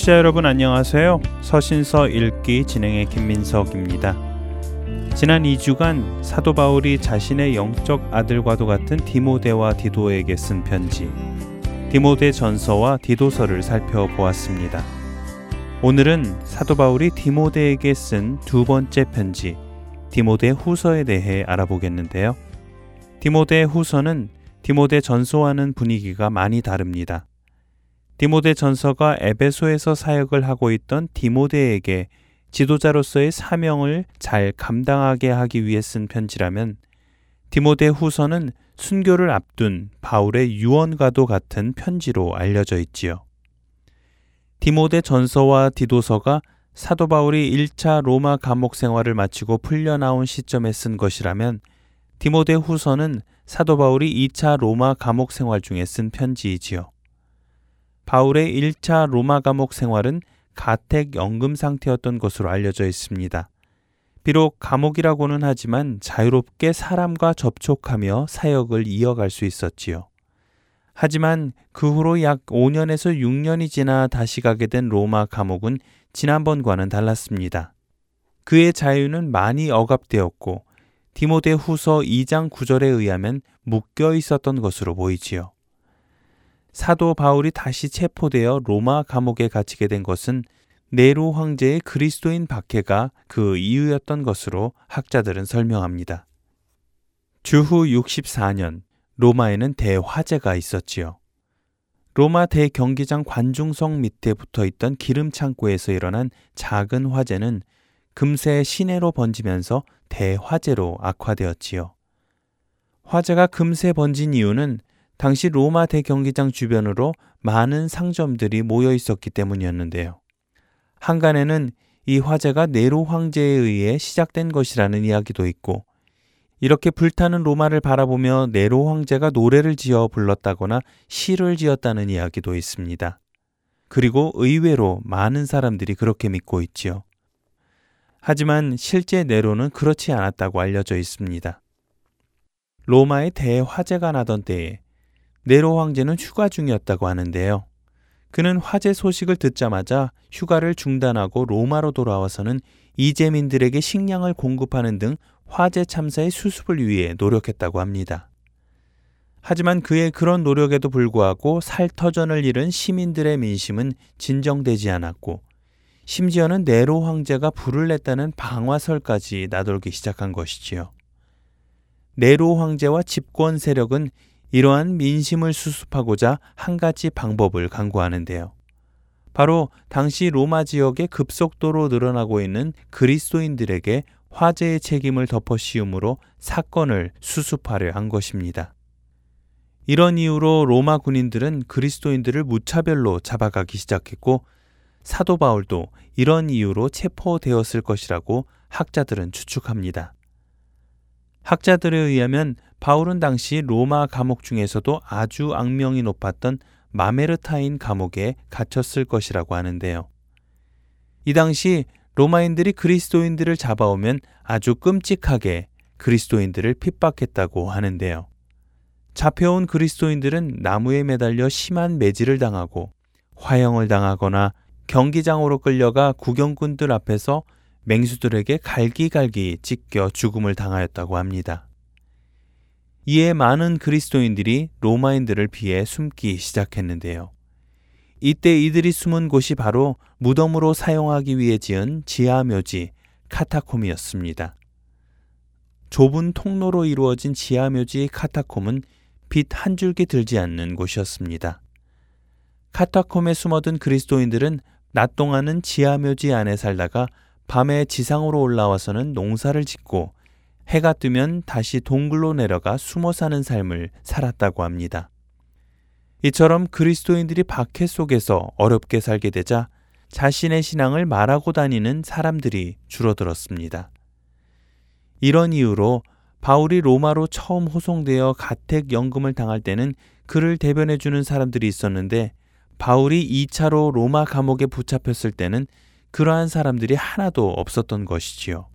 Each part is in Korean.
청취자 여러분 안녕하세요. 서신서 읽기 진행의 김민석입니다. 지난 2주간 사도 바울이 자신의 영적 아들과도 같은 디모데와 디도에게 쓴 편지, 디모데 전서와 디도서를 살펴보았습니다. 오늘은 사도 바울이 디모데에게 쓴 두 번째 편지, 디모데 후서에 대해 알아보겠는데요. 디모데 후서는 디모데 전서와는 분위기가 많이 다릅니다. 디모데 전서가 에베소에서 사역을 하고 있던 디모데에게 지도자로서의 사명을 잘 감당하게 하기 위해 쓴 편지라면 디모데 후서는 순교를 앞둔 바울의 유언과도 같은 편지로 알려져 있지요. 디모데 전서와 디도서가 사도 바울이 1차 로마 감옥 생활을 마치고 풀려나온 시점에 쓴 것이라면 디모데 후서는 사도 바울이 2차 로마 감옥 생활 중에 쓴 편지이지요. 바울의 1차 로마 감옥 생활은 가택 연금 상태였던 것으로 알려져 있습니다. 비록 감옥이라고는 하지만 자유롭게 사람과 접촉하며 사역을 이어갈 수 있었지요. 하지만 그 후로 약 5년에서 6년이 지나 다시 가게 된 로마 감옥은 지난번과는 달랐습니다. 그의 자유는 많이 억압되었고 디모데 후서 2장 9절에 의하면 묶여 있었던 것으로 보이지요. 사도 바울이 다시 체포되어 로마 감옥에 갇히게 된 것은 네로 황제의 그리스도인 박해가 그 이유였던 것으로 학자들은 설명합니다. 주후 64년 로마에는 대화재가 있었지요. 로마 대경기장 관중성 밑에 붙어 있던 기름 창고에서 일어난 작은 화재는 금세 시내로 번지면서 대화재로 악화되었지요. 화재가 금세 번진 이유는 당시 로마 대경기장 주변으로 많은 상점들이 모여 있었기 때문이었는데요. 한간에는 이 화재가 네로 황제에 의해 시작된 것이라는 이야기도 있고 이렇게 불타는 로마를 바라보며 네로 황제가 노래를 지어 불렀다거나 시를 지었다는 이야기도 있습니다. 그리고 의외로 많은 사람들이 그렇게 믿고 있지요. 하지만 실제 네로는 그렇지 않았다고 알려져 있습니다. 로마에 대화재가 나던 때에 네로 황제는 휴가 중이었다고 하는데요. 그는 화재 소식을 듣자마자 휴가를 중단하고 로마로 돌아와서는 이재민들에게 식량을 공급하는 등 화재 참사의 수습을 위해 노력했다고 합니다. 하지만 그의 그런 노력에도 불구하고 살터전을 잃은 시민들의 민심은 진정되지 않았고 심지어는 네로 황제가 불을 냈다는 방화설까지 나돌기 시작한 것이지요. 네로 황제와 집권 세력은 이러한 민심을 수습하고자 한 가지 방법을 강구하는데요. 바로 당시 로마 지역에 급속도로 늘어나고 있는 그리스도인들에게 화재의 책임을 덮어 씌움으로 사건을 수습하려 한 것입니다. 이런 이유로 로마 군인들은 그리스도인들을 무차별로 잡아가기 시작했고 사도 바울도 이런 이유로 체포되었을 것이라고 학자들은 추측합니다. 학자들에 의하면 바울은 당시 로마 감옥 중에서도 아주 악명이 높았던 마메르타인 감옥에 갇혔을 것이라고 하는데요. 이 당시 로마인들이 그리스도인들을 잡아오면 아주 끔찍하게 그리스도인들을 핍박했다고 하는데요. 잡혀온 그리스도인들은 나무에 매달려 심한 매질을 당하고 화형을 당하거나 경기장으로 끌려가 구경꾼들 앞에서 맹수들에게 갈기갈기 찢겨 죽음을 당하였다고 합니다. 이에 많은 그리스도인들이 로마인들을 피해 숨기 시작했는데요. 이때 이들이 숨은 곳이 바로 무덤으로 사용하기 위해 지은 지하 묘지 카타콤이었습니다. 좁은 통로로 이루어진 지하 묘지 카타콤은 빛 한 줄기 들지 않는 곳이었습니다. 카타콤에 숨어든 그리스도인들은 낮 동안은 지하 묘지 안에 살다가 밤에 지상으로 올라와서는 농사를 짓고 해가 뜨면 다시 동굴로 내려가 숨어 사는 삶을 살았다고 합니다. 이처럼 그리스도인들이 박해 속에서 어렵게 살게 되자 자신의 신앙을 말하고 다니는 사람들이 줄어들었습니다. 이런 이유로 바울이 로마로 처음 호송되어 가택 연금을 당할 때는 그를 대변해 주는 사람들이 있었는데 바울이 2차로 로마 감옥에 붙잡혔을 때는 그러한 사람들이 하나도 없었던 것이지요.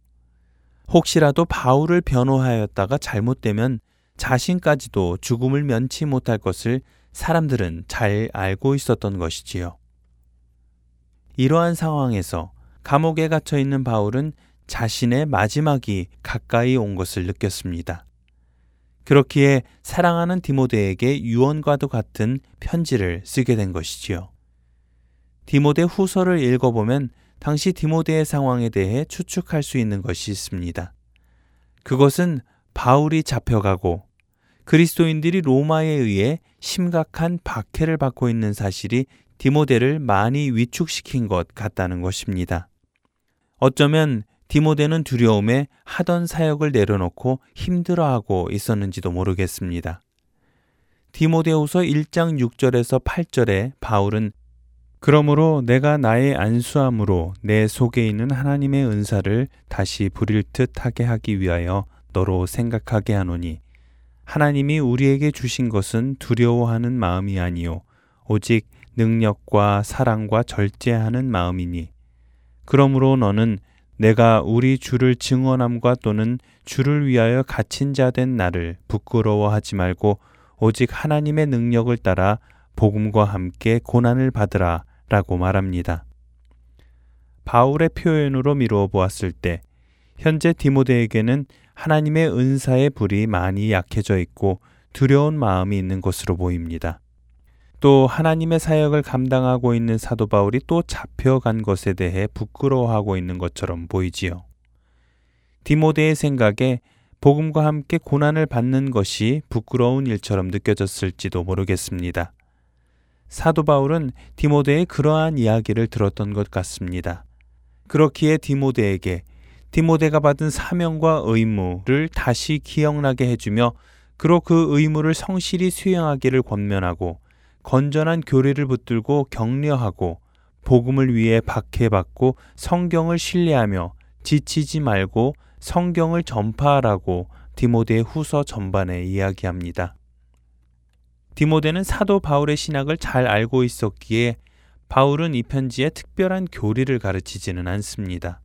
혹시라도 바울을 변호하였다가 잘못되면 자신까지도 죽음을 면치 못할 것을 사람들은 잘 알고 있었던 것이지요. 이러한 상황에서 감옥에 갇혀 있는 바울은 자신의 마지막이 가까이 온 것을 느꼈습니다. 그렇기에 사랑하는 디모데에게 유언과도 같은 편지를 쓰게 된 것이지요. 디모데 후서를 읽어보면 당시 디모데의 상황에 대해 추측할 수 있는 것이 있습니다. 그것은 바울이 잡혀가고 그리스도인들이 로마에 의해 심각한 박해를 받고 있는 사실이 디모데를 많이 위축시킨 것 같다는 것입니다. 어쩌면 디모데는 두려움에 하던 사역을 내려놓고 힘들어하고 있었는지도 모르겠습니다. 디모데후서 1장 6절에서 8절에 바울은 그러므로 내가 나의 안수함으로 내 속에 있는 하나님의 은사를 다시 부릴 듯 하게 하기 위하여 너로 생각하게 하노니 하나님이 우리에게 주신 것은 두려워하는 마음이 아니요 오직 능력과 사랑과 절제하는 마음이니. 그러므로 너는 내가 우리 주를 증언함과 또는 주를 위하여 갇힌 자 된 나를 부끄러워하지 말고 오직 하나님의 능력을 따라 복음과 함께 고난을 받으라 라고 말합니다. 바울의 표현으로 미루어 보았을 때 현재 디모데에게는 하나님의 은사의 불이 많이 약해져 있고 두려운 마음이 있는 것으로 보입니다. 또 하나님의 사역을 감당하고 있는 사도 바울이 또 잡혀간 것에 대해 부끄러워하고 있는 것처럼 보이지요. 디모데의 생각에 복음과 함께 고난을 받는 것이 부끄러운 일처럼 느껴졌을지도 모르겠습니다. 사도 바울은 디모데의 그러한 이야기를 들었던 것 같습니다. 그렇기에 디모데에게 디모데가 받은 사명과 의무를 다시 기억나게 해주며 그로 그 의무를 성실히 수행하기를 권면하고 건전한 교리를 붙들고 격려하고 복음을 위해 박해받고 성경을 신뢰하며 지치지 말고 성경을 전파하라고 디모데 후서 전반에 이야기합니다. 디모데는 사도 바울의 신학을 잘 알고 있었기에 바울은 이 편지에 특별한 교리를 가르치지는 않습니다.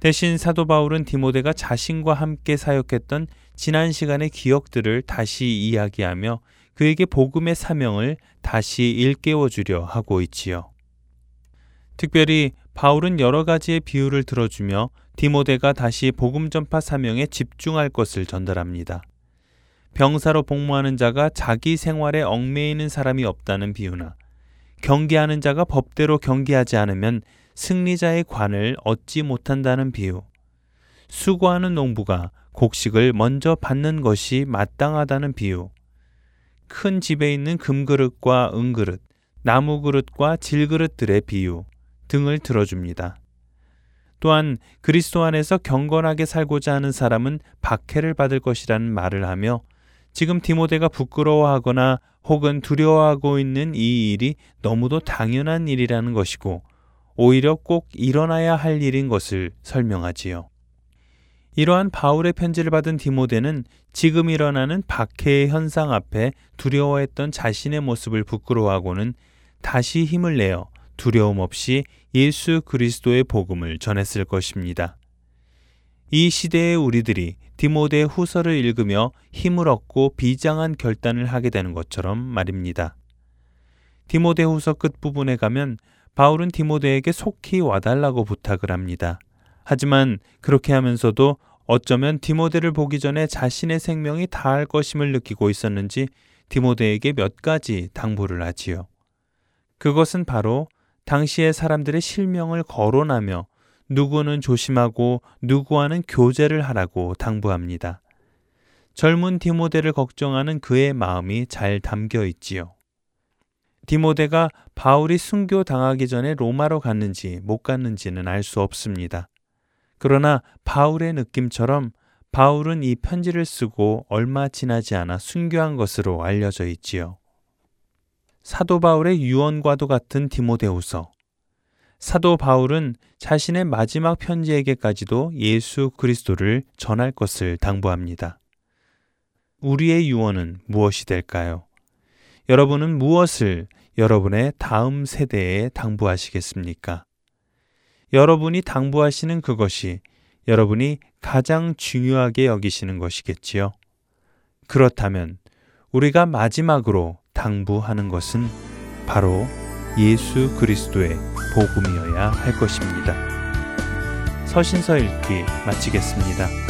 대신 사도 바울은 디모데가 자신과 함께 사역했던 지난 시간의 기억들을 다시 이야기하며 그에게 복음의 사명을 다시 일깨워 주려 하고 있지요. 특별히 바울은 여러 가지의 비유를 들어주며 디모데가 다시 복음 전파 사명에 집중할 것을 전달합니다. 병사로 복무하는 자가 자기 생활에 얽매이는 사람이 없다는 비유나 경계하는 자가 법대로 경계하지 않으면 승리자의 관을 얻지 못한다는 비유, 수고하는 농부가 곡식을 먼저 받는 것이 마땅하다는 비유, 큰 집에 있는 금그릇과 은그릇, 나무그릇과 질그릇들의 비유 등을 들어줍니다. 또한 그리스도 안에서 경건하게 살고자 하는 사람은 박해를 받을 것이라는 말을 하며 지금 디모데가 부끄러워하거나 혹은 두려워하고 있는 이 일이 너무도 당연한 일이라는 것이고 오히려 꼭 일어나야 할 일인 것을 설명하지요. 이러한 바울의 편지를 받은 디모데는 지금 일어나는 박해의 현상 앞에 두려워했던 자신의 모습을 부끄러워하고는 다시 힘을 내어 두려움 없이 예수 그리스도의 복음을 전했을 것입니다. 이 시대의 우리들이 디모데 후서를 읽으며 힘을 얻고 비장한 결단을 하게 되는 것처럼 말입니다. 디모데 후서 끝부분에 가면 바울은 디모데에게 속히 와달라고 부탁을 합니다. 하지만 그렇게 하면서도 어쩌면 디모데를 보기 전에 자신의 생명이 다할 것임을 느끼고 있었는지 디모데에게 몇 가지 당부를 하지요. 그것은 바로 당시의 사람들의 실명을 거론하며 누구는 조심하고 누구와는 교제를 하라고 당부합니다. 젊은 디모데를 걱정하는 그의 마음이 잘 담겨 있지요. 디모데가 바울이 순교 당하기 전에 로마로 갔는지 못 갔는지는 알 수 없습니다. 그러나 바울의 느낌처럼 바울은 이 편지를 쓰고 얼마 지나지 않아 순교한 것으로 알려져 있지요. 사도 바울의 유언과도 같은 디모데후서. 사도 바울은 자신의 마지막 편지에게까지도 예수 그리스도를 전할 것을 당부합니다. 우리의 유언은 무엇이 될까요? 여러분은 무엇을 여러분의 다음 세대에 당부하시겠습니까? 여러분이 당부하시는 그것이 여러분이 가장 중요하게 여기시는 것이겠지요. 그렇다면 우리가 마지막으로 당부하는 것은 바로 예수 그리스도의 복음이어야 할 것입니다. 서신서 읽기 마치겠습니다.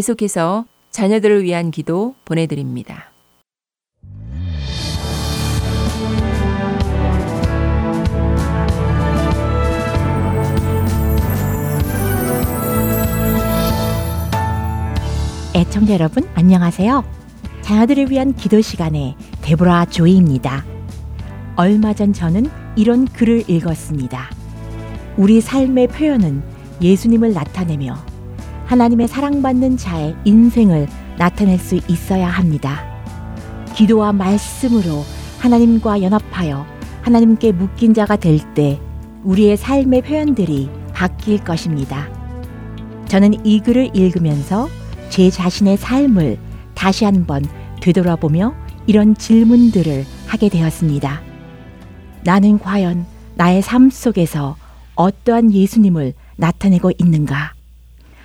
계속해서 자녀들을 위한 기도 보내드립니다. 애청자 여러분 안녕하세요. 자녀들을 위한 기도 시간에 데보라 조이입니다. 얼마 전 저는 이런 글을 읽었습니다. 우리 삶의 표현은 예수님을 나타내며 하나님의 사랑받는 자의 인생을 나타낼 수 있어야 합니다. 기도와 말씀으로 하나님과 연합하여 하나님께 묶인 자가 될 때 우리의 삶의 표현들이 바뀔 것입니다. 저는 이 글을 읽으면서 제 자신의 삶을 다시 한번 되돌아보며 이런 질문들을 하게 되었습니다. 나는 과연 나의 삶 속에서 어떠한 예수님을 나타내고 있는가?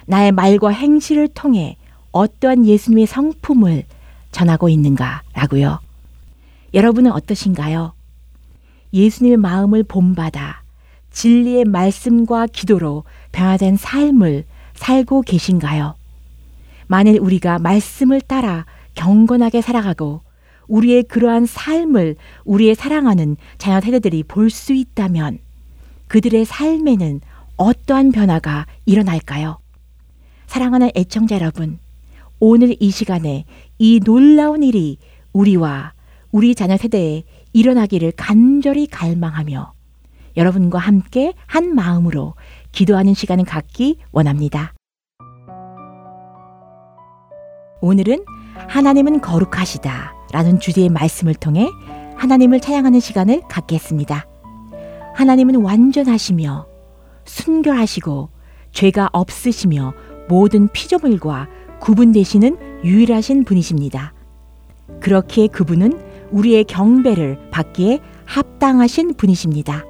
나의 말과 행실을 통해 어떠한 예수님의 성품을 전하고 있는가? 라고요. 여러분은 어떠신가요? 예수님의 마음을 본받아 진리의 말씀과 기도로 변화된 삶을 살고 계신가요? 만일 우리가 말씀을 따라 경건하게 살아가고 우리의 그러한 삶을 우리의 사랑하는 자녀 세대들이 볼 수 있다면 그들의 삶에는 어떠한 변화가 일어날까요? 사랑하는 애청자 여러분, 오늘 이 시간에 이 놀라운 일이 우리와 우리 자녀 세대에 일어나기를 간절히 갈망하며 여러분과 함께 한 마음으로 기도하는 시간을 갖기 원합니다. 오늘은 하나님은 거룩하시다 라는 주제의 말씀을 통해 하나님을 찬양하는 시간을 갖겠습니다. 하나님은 완전하시며 순결하시고 죄가 없으시며 모든 피조물과 구분되시는 유일하신 분이십니다. 그렇기에 그분은 우리의 경배를 받기에 합당하신 분이십니다.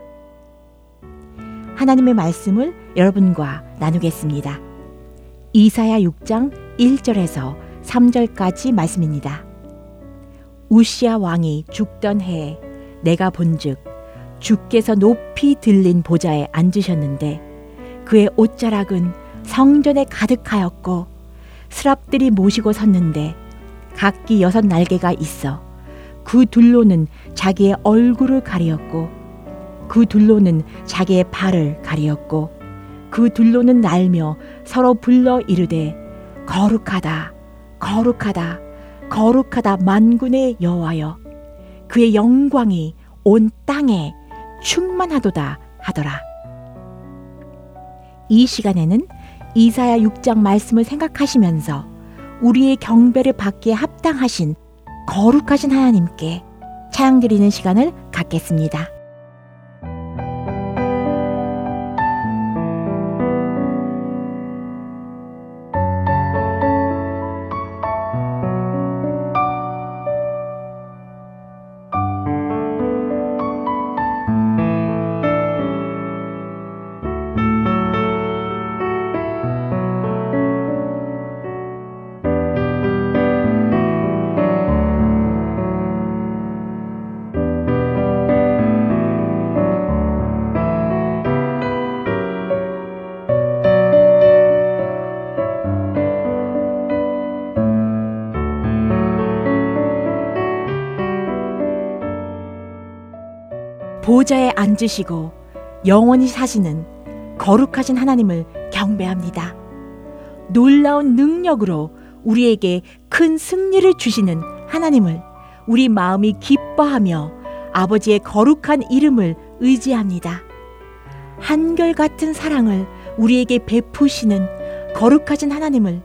하나님의 말씀을 여러분과 나누겠습니다. 이사야 6장 1절에서 3절까지 말씀입니다. 우시아 왕이 죽던 해에 내가 본즉 주께서 높이 들린 보좌에 앉으셨는데 그의 옷자락은 성전에 가득하였고 스랍들이 모시고 섰는데 각기 여섯 날개가 있어 그 둘로는 자기의 얼굴을 가리었고 그 둘로는 자기의 발을 가리었고 그 둘로는 날며 서로 불러 이르되 거룩하다 거룩하다 거룩하다 만군의 여호와여 그의 영광이 온 땅에 충만하도다 하더라. 이 시간에는 이사야 6장 말씀을 생각하시면서 우리의 경배를 받기에 합당하신 거룩하신 하나님께 찬양 드리는 시간을 갖겠습니다. 앉으시고 영원히 사시는 거룩하신 하나님을 경배합니다. 놀라운 능력으로 우리에게 큰 승리를 주시는 하나님을 우리 마음이 기뻐하며 아버지의 거룩한 이름을 의지합니다. 한결같은 사랑을 우리에게 베푸시는 거룩하신 하나님을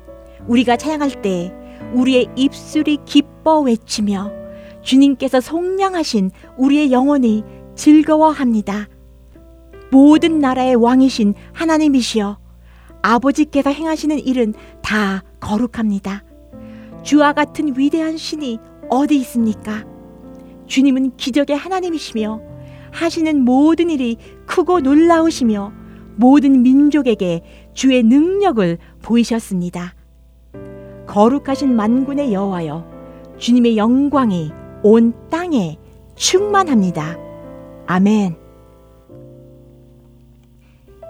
우리가 찬양할 때 우리의 입술이 기뻐 외치며 주님께서 속량하신 우리의 영혼이 즐거워합니다. 모든 나라의 왕이신 하나님이시여 아버지께서 행하시는 일은 다 거룩합니다. 주와 같은 위대한 신이 어디 있습니까? 주님은 기적의 하나님이시며 하시는 모든 일이 크고 놀라우시며 모든 민족에게 주의 능력을 보이셨습니다. 거룩하신 만군의 여호와여 주님의 영광이 온 땅에 충만합니다. 아멘.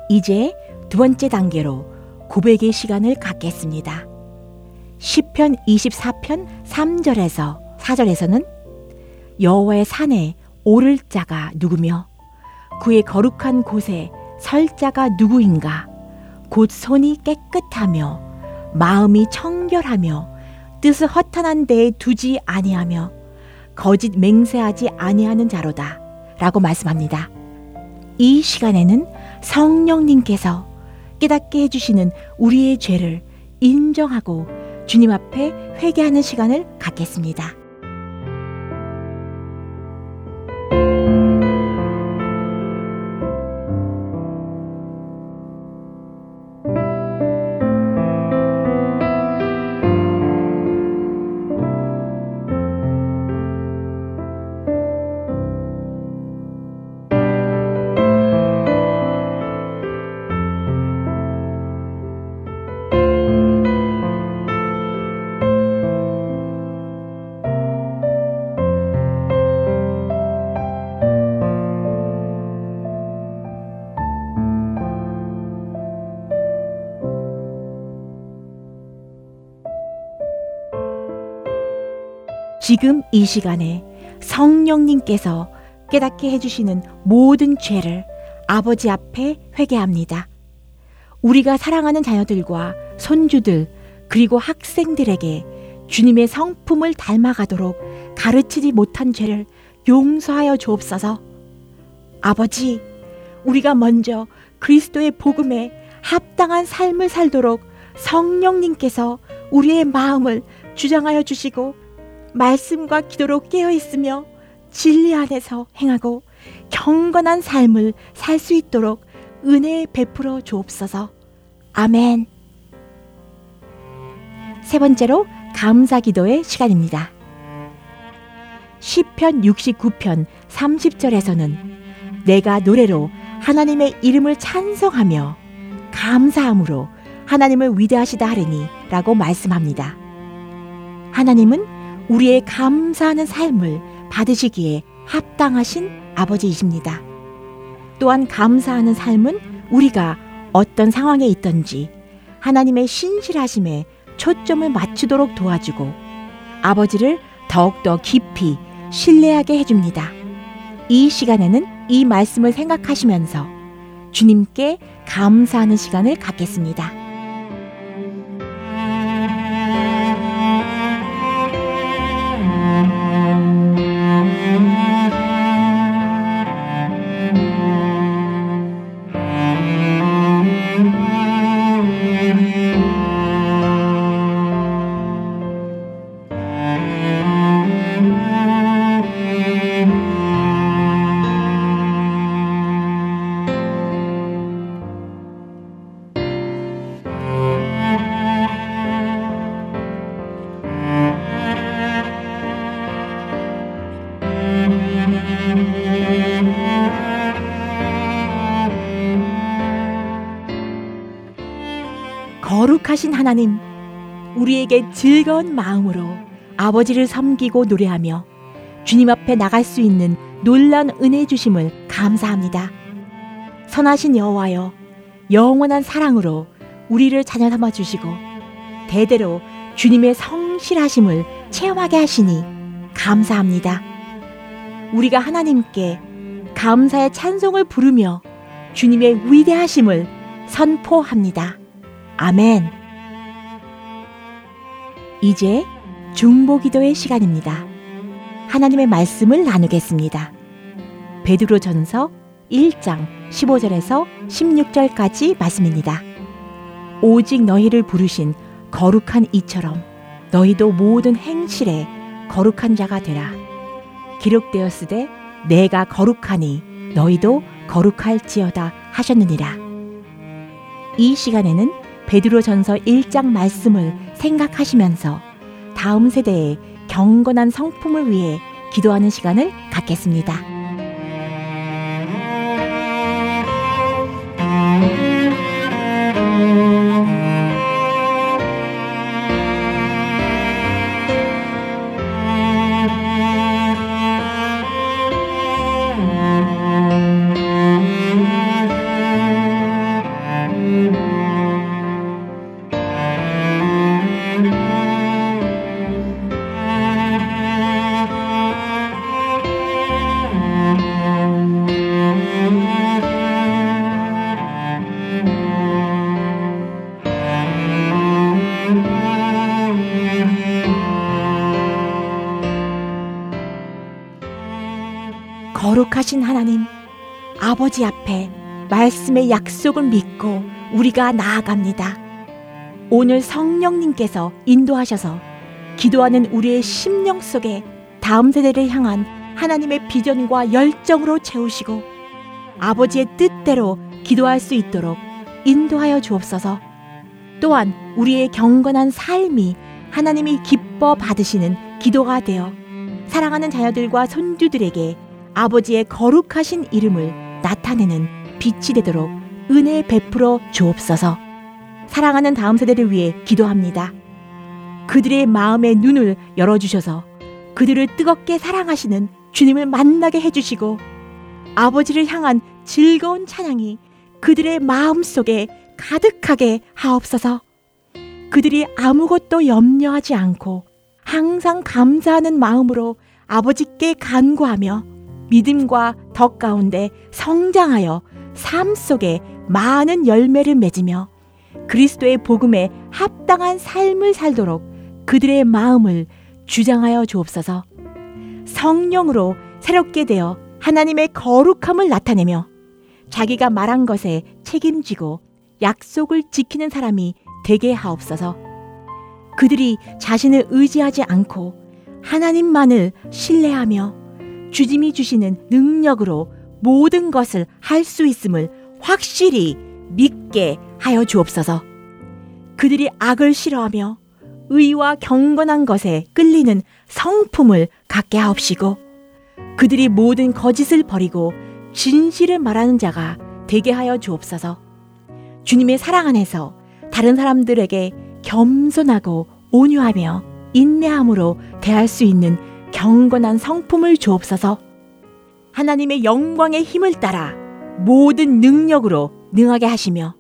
이제 두 번째 단계로 고백의 시간을 갖겠습니다. 시편 24편 3절에서 4절에서는 여호와의 산에 오를 자가 누구며 그의 거룩한 곳에 설 자가 누구인가 곧 손이 깨끗하며 마음이 청결하며 뜻을 허탄한 데에 두지 아니하며 거짓 맹세하지 아니하는 자로다 라고 말씀합니다. 이 시간에는 성령님께서 깨닫게 해주시는 우리의 죄를 인정하고 주님 앞에 회개하는 시간을 갖겠습니다. 지금 이 시간에 성령님께서 깨닫게 해주시는 모든 죄를 아버지 앞에 회개합니다. 우리가 사랑하는 자녀들과 손주들 그리고 학생들에게 주님의 성품을 닮아가도록 가르치지 못한 죄를 용서하여 주옵소서. 아버지, 우리가 먼저 그리스도의 복음에 합당한 삶을 살도록 성령님께서 우리의 마음을 주장하여 주시고 말씀과 기도로 깨어 있으며 진리 안에서 행하고 경건한 삶을 살 수 있도록 은혜 베풀어 주옵소서. 아멘. 세 번째로 감사 기도의 시간입니다. 시편 69편 30절에서는 내가 노래로 하나님의 이름을 찬송하며 감사함으로 하나님을 위대하시다 하리니 라고 말씀합니다. 하나님은 우리의 감사하는 삶을 받으시기에 합당하신 아버지이십니다. 또한 감사하는 삶은 우리가 어떤 상황에 있던지 하나님의 신실하심에 초점을 맞추도록 도와주고 아버지를 더욱더 깊이 신뢰하게 해줍니다. 이 시간에는 이 말씀을 생각하시면서 주님께 감사하는 시간을 갖겠습니다. 우리에게 즐거운 마음으로 아버지를 섬기고 노래하며 주님 앞에 나갈 수 있는 놀란 은혜 주심을 감사합니다. 선하신 여호와여, 영원한 사랑으로 우리를 자녀 삼아 주시고 대대로 주님의 성실하심을 체험하게 하시니 감사합니다. 우리가 하나님께 감사의 찬송을 부르며 주님의 위대하심을 선포합니다. 아멘. 이제 중보 기도의 시간입니다. 하나님의 말씀을 나누겠습니다. 베드로 전서 1장 15절에서 16절까지 말씀입니다. 오직 너희를 부르신 거룩한 이처럼 너희도 모든 행실에 거룩한 자가 되라. 기록되었으되 내가 거룩하니 너희도 거룩할지어다 하셨느니라. 이 시간에는 베드로 전서 1장 말씀을 생각하시면서 다음 세대의 경건한 성품을 위해 기도하는 시간을 갖겠습니다. 아버지 앞에 말씀의 약속을 믿고 우리가 나아갑니다. 오늘 성령님께서 인도하셔서 기도하는 우리의 심령 속에 다음 세대를 향한 하나님의 비전과 열정으로 채우시고 아버지의 뜻대로 기도할 수 있도록 인도하여 주옵소서. 또한 우리의 경건한 삶이 하나님이 기뻐 받으시는 기도가 되어 사랑하는 자녀들과 손주들에게 아버지의 거룩하신 이름을 나타내는 빛이 되도록 은혜 베풀어 주옵소서. 사랑하는 다음 세대를 위해 기도합니다. 그들의 마음의 눈을 열어주셔서 그들을 뜨겁게 사랑하시는 주님을 만나게 해주시고 아버지를 향한 즐거운 찬양이 그들의 마음 속에 가득하게 하옵소서. 그들이 아무것도 염려하지 않고 항상 감사하는 마음으로 아버지께 간구하며 믿음과 덕 가운데 성장하여 삶 속에 많은 열매를 맺으며 그리스도의 복음에 합당한 삶을 살도록 그들의 마음을 주장하여 주옵소서. 성령으로 새롭게 되어 하나님의 거룩함을 나타내며 자기가 말한 것에 책임지고 약속을 지키는 사람이 되게 하옵소서. 그들이 자신을 의지하지 않고 하나님만을 신뢰하며 주님이 주시는 능력으로 모든 것을 할 수 있음을 확실히 믿게 하여 주옵소서. 그들이 악을 싫어하며 의와 경건한 것에 끌리는 성품을 갖게 하옵시고 그들이 모든 거짓을 버리고 진실을 말하는 자가 되게 하여 주옵소서. 주님의 사랑 안에서 다른 사람들에게 겸손하고 온유하며 인내함으로 대할 수 있는 경건한 성품을 주옵소서. 하나님의 영광의 힘을 따라 모든 능력으로 능하게 하시며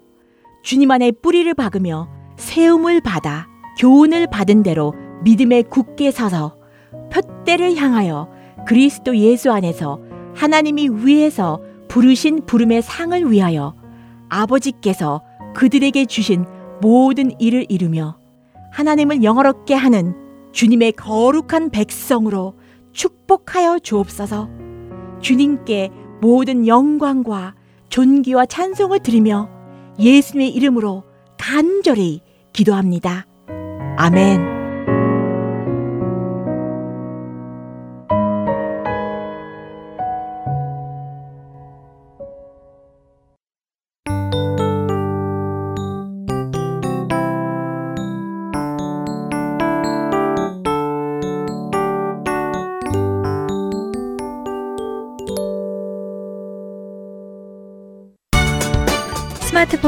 주님 안에 뿌리를 박으며 세움을 받아 교훈을 받은 대로 믿음에 굳게 서서 표대를 향하여 그리스도 예수 안에서 하나님이 위에서 부르신 부름의 상을 위하여 아버지께서 그들에게 주신 모든 일을 이루며 하나님을 영어롭게 하는 주님의 거룩한 백성으로 축복하여 주옵소서. 주님께 모든 영광과 존귀와 찬송을 드리며 예수님의 이름으로 간절히 기도합니다. 아멘.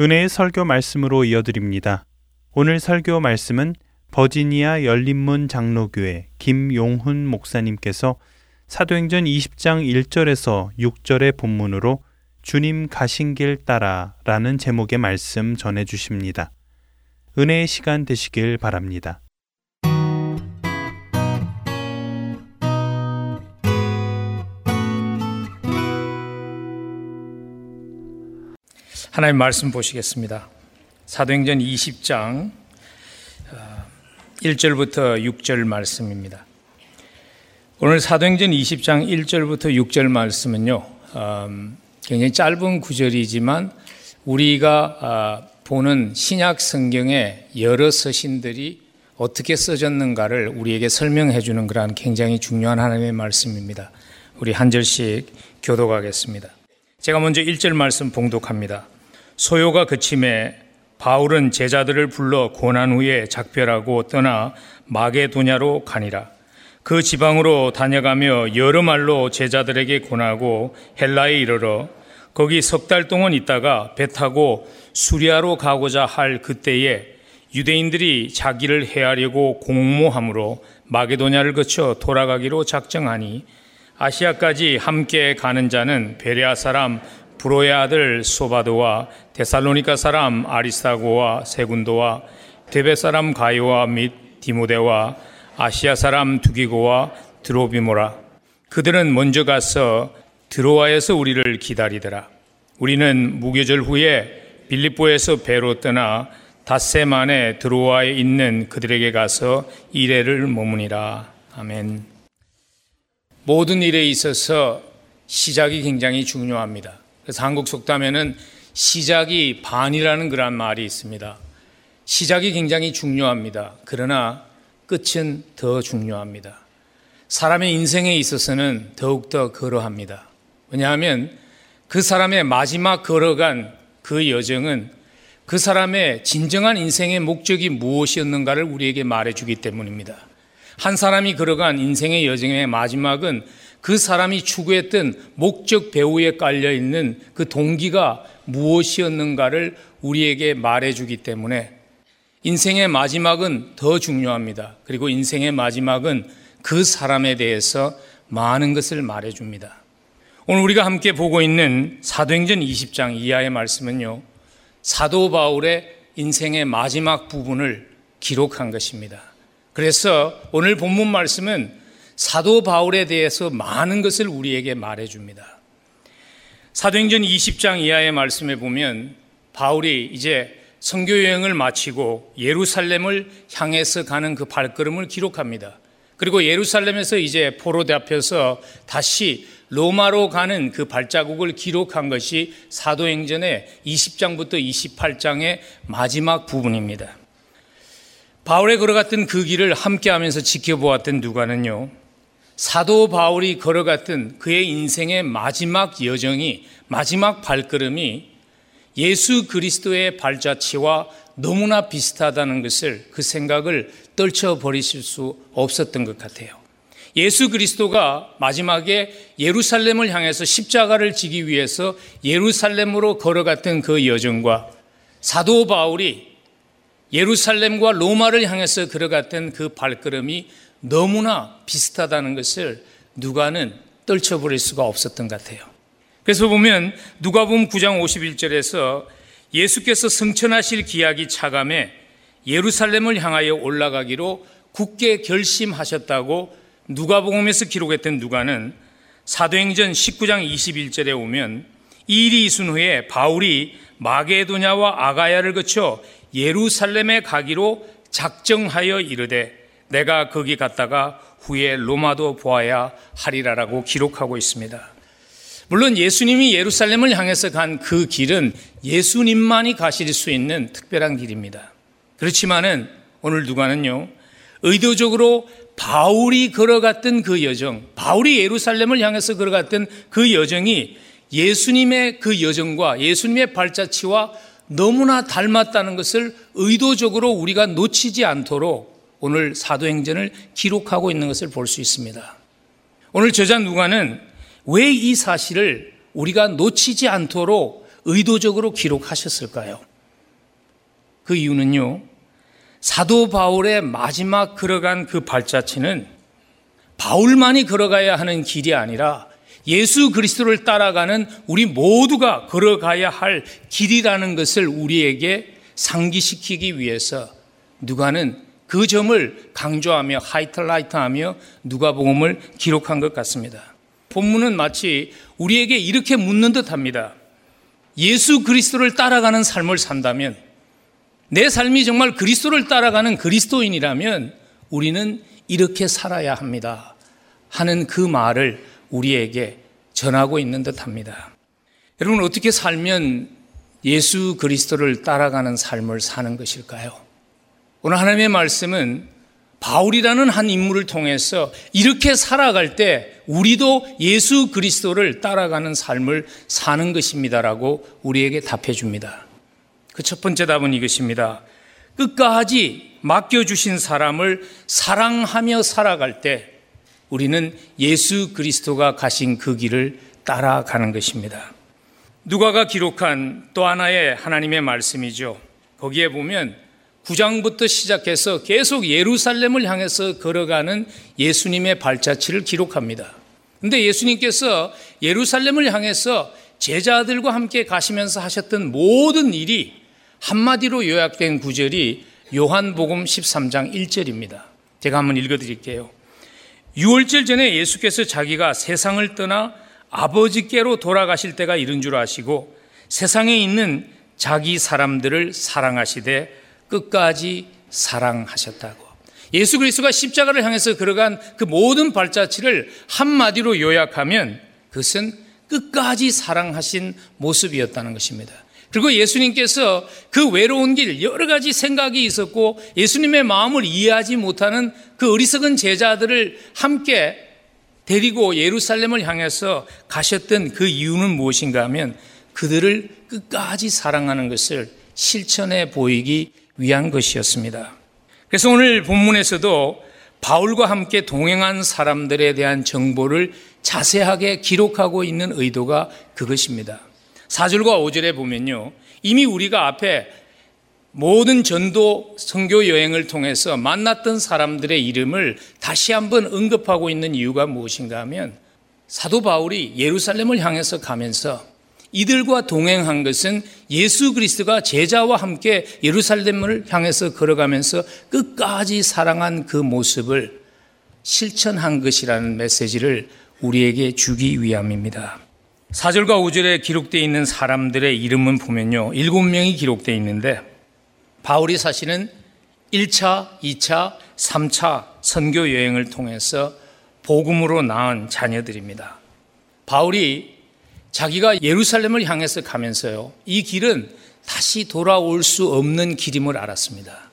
은혜의 설교 말씀으로 이어드립니다. 오늘 설교 말씀은 버지니아 열린문 장로교회 김용훈 목사님께서 사도행전 20장 1절에서 6절의 본문으로 주님 가신 길 따라 라는 제목의 말씀 전해 주십니다. 은혜의 시간 되시길 바랍니다. 하나님 말씀 보시겠습니다. 사도행전 20장 1절부터 어, 6절 말씀입니다. 오늘 사도행전 20장 1절부터 6절 말씀은요, 음, 굉장히 짧은 구절이지만 우리가 아, 보는 신약 성경의 여러 서신들이 어떻게 써졌는가를 우리에게 설명해 주는 그러한 굉장히 중요한 하나님의 말씀입니다. 우리 한 절씩 교독하겠습니다. 제가 먼저 1절 말씀 봉독합니다. 소요가 그침에 바울은 제자들을 불러 고난 후에 작별하고 떠나 마게도냐로 가니라. 그 지방으로 다녀가며 여러 말로 제자들에게 권하고 헬라에 이르러 거기 석 달 동안 있다가 배 타고 수리아로 가고자 할 그때에 유대인들이 자기를 해하려고 공모함으로 마게도냐를 거쳐 돌아가기로 작정하니 아시아까지 함께 가는 자는 베레아 사람 브로의 아들 소바도와 데살로니카 사람 아리스타고와 세군도와 데베 사람 가이오와 및 디모데와 아시아 사람 두기고와 드로비모라. 그들은 먼저 가서 드로아에서 우리를 기다리더라. 우리는 무교절 후에 빌립보에서 배로 떠나 닷새 만에 드로아에 있는 그들에게 가서 이래를 머무니라. 아멘. 모든 일에 있어서 시작이 굉장히 중요합니다 그래서 한국 속담에는 시작이 반이라는 그런 말이 있습니다. 시작이 굉장히 중요합니다. 그러나 끝은 더 중요합니다. 사람의 인생에 있어서는 더욱더 그러합니다. 왜냐하면 그 사람의 마지막 걸어간 그 여정은 그 사람의 진정한 인생의 목적이 무엇이었는가를 우리에게 말해주기 때문입니다. 한 사람이 걸어간 인생의 여정의 마지막은 그 사람이 추구했던 목적 배후에 깔려 있는 그 동기가 무엇이었는가를 우리에게 말해주기 때문에 인생의 마지막은 더 중요합니다. 그리고 인생의 마지막은 그 사람에 대해서 많은 것을 말해줍니다. 오늘 우리가 함께 보고 있는 사도행전 20장 이하의 말씀은요, 사도 바울의 인생의 마지막 부분을 기록한 것입니다. 그래서 오늘 본문 말씀은 사도 바울에 대해서 많은 것을 우리에게 말해 줍니다. 사도행전 20장 이하의 말씀에 보면 바울이 이제 선교 여행을 마치고 예루살렘을 향해서 가는 그 발걸음을 기록합니다. 그리고 예루살렘에서 이제 포로대 앞에서 다시 로마로 가는 그 발자국을 기록한 것이 사도행전의 20장부터 28장의 마지막 부분입니다. 바울의 걸어갔던 그 길을 함께 하면서 지켜보았던 누가는요, 사도 바울이 걸어갔던 그의 인생의 마지막 여정이 마지막 발걸음이 예수 그리스도의 발자취와 너무나 비슷하다는 것을 그 생각을 떨쳐 버리실 수 없었던 것 같아요. 예수 그리스도가 마지막에 예루살렘을 향해서 십자가를 지기 위해서 예루살렘으로 걸어갔던 그 여정과 사도 바울이 예루살렘과 로마를 향해서 걸어갔던 그 발걸음이 너무나 비슷하다는 것을 누가는 떨쳐버릴 수가 없었던 것 같아요. 그래서 보면 누가복음 9장 51절에서 예수께서 승천하실 기약이 차감해 예루살렘을 향하여 올라가기로 굳게 결심하셨다고 누가복음에서 기록했던 누가는 사도행전 19장 21절에 오면 이 일이 있은 후에 바울이 마게도냐와 아가야를 거쳐 예루살렘에 가기로 작정하여 이르되 내가 거기 갔다가 후에 로마도 보아야 하리라라고 기록하고 있습니다. 물론 예수님이 예루살렘을 향해서 간 그 길은 예수님만이 가실 수 있는 특별한 길입니다. 그렇지만은 오늘 누가는요, 의도적으로 바울이 걸어갔던 그 여정, 바울이 예루살렘을 향해서 걸어갔던 그 여정이 예수님의 그 여정과 예수님의 발자취와 너무나 닮았다는 것을 의도적으로 우리가 놓치지 않도록 오늘 사도행전을 기록하고 있는 것을 볼 수 있습니다. 오늘 저자 누가는 왜 이 사실을 우리가 놓치지 않도록 의도적으로 기록하셨을까요? 그 이유는요, 사도 바울의 마지막 걸어간 그 발자취는 바울만이 걸어가야 하는 길이 아니라 예수 그리스도를 따라가는 우리 모두가 걸어가야 할 길이라는 것을 우리에게 상기시키기 위해서 누가는 그 점을 강조하며 하이탈라이트하며 누가복음을 기록한 것 같습니다. 본문은 마치 우리에게 이렇게 묻는 듯합니다. 예수 그리스도를 따라가는 삶을 산다면 내 삶이 정말 그리스도를 따라가는 그리스도인이라면 우리는 이렇게 살아야 합니다. 하는 그 말을 우리에게 전하고 있는 듯 합니다. 여러분 어떻게 살면 예수 그리스도를 따라가는 삶을 사는 것일까요? 오늘 하나님의 말씀은 바울이라는 한 인물을 통해서 이렇게 살아갈 때 우리도 예수 그리스도를 따라가는 삶을 사는 것입니다라고 우리에게 답해 줍니다. 그 첫 번째 답은 이것입니다. 끝까지 맡겨주신 사람을 사랑하며 살아갈 때 우리는 예수 그리스도가 가신 그 길을 따라가는 것입니다. 누가가 기록한 또 하나의 하나님의 말씀이죠. 거기에 보면 9장부터 시작해서 계속 예루살렘을 향해서 걸어가는 예수님의 발자취를 기록합니다. 근데 예수님께서 예루살렘을 향해서 제자들과 함께 가시면서 하셨던 모든 일이 한마디로 요약된 구절이 요한복음 13장 1절입니다. 제가 한번 읽어 드릴게요. 6월절 전에 예수께서 자기가 세상을 떠나 아버지께로 돌아가실 때가 이른 줄 아시고 세상에 있는 자기 사람들을 사랑하시되 끝까지 사랑하셨다고. 예수 그리스도가 십자가를 향해서 걸어간 그 모든 발자취를 한마디로 요약하면 그것은 끝까지 사랑하신 모습이었다는 것입니다. 그리고 예수님께서 그 외로운 길 여러 가지 생각이 있었고 예수님의 마음을 이해하지 못하는 그 어리석은 제자들을 함께 데리고 예루살렘을 향해서 가셨던 그 이유는 무엇인가 하면 그들을 끝까지 사랑하는 것을 실천해 보이기 위한 것이었습니다. 그래서 오늘 본문에서도 바울과 함께 동행한 사람들에 대한 정보를 자세하게 기록하고 있는 의도가 그것입니다. 4절과 5절에 보면요. 이미 우리가 앞에 모든 전도 선교 여행을 통해서 만났던 사람들의 이름을 다시 한번 언급하고 있는 이유가 무엇인가 하면 사도 바울이 예루살렘을 향해서 가면서 이들과 동행한 것은 예수 그리스도가 제자와 함께 예루살렘을 향해서 걸어가면서 끝까지 사랑한 그 모습을 실천한 것이라는 메시지를 우리에게 주기 위함입니다. 4절과 5절에 기록되어 있는 사람들의 이름은 보면요. 7명이 기록되어 있는데 바울이 사실은 1차, 2차, 3차 선교 여행을 통해서 복음으로 낳은 자녀들입니다. 바울이 자기가 예루살렘을 향해서 가면서요. 이 길은 다시 돌아올 수 없는 길임을 알았습니다.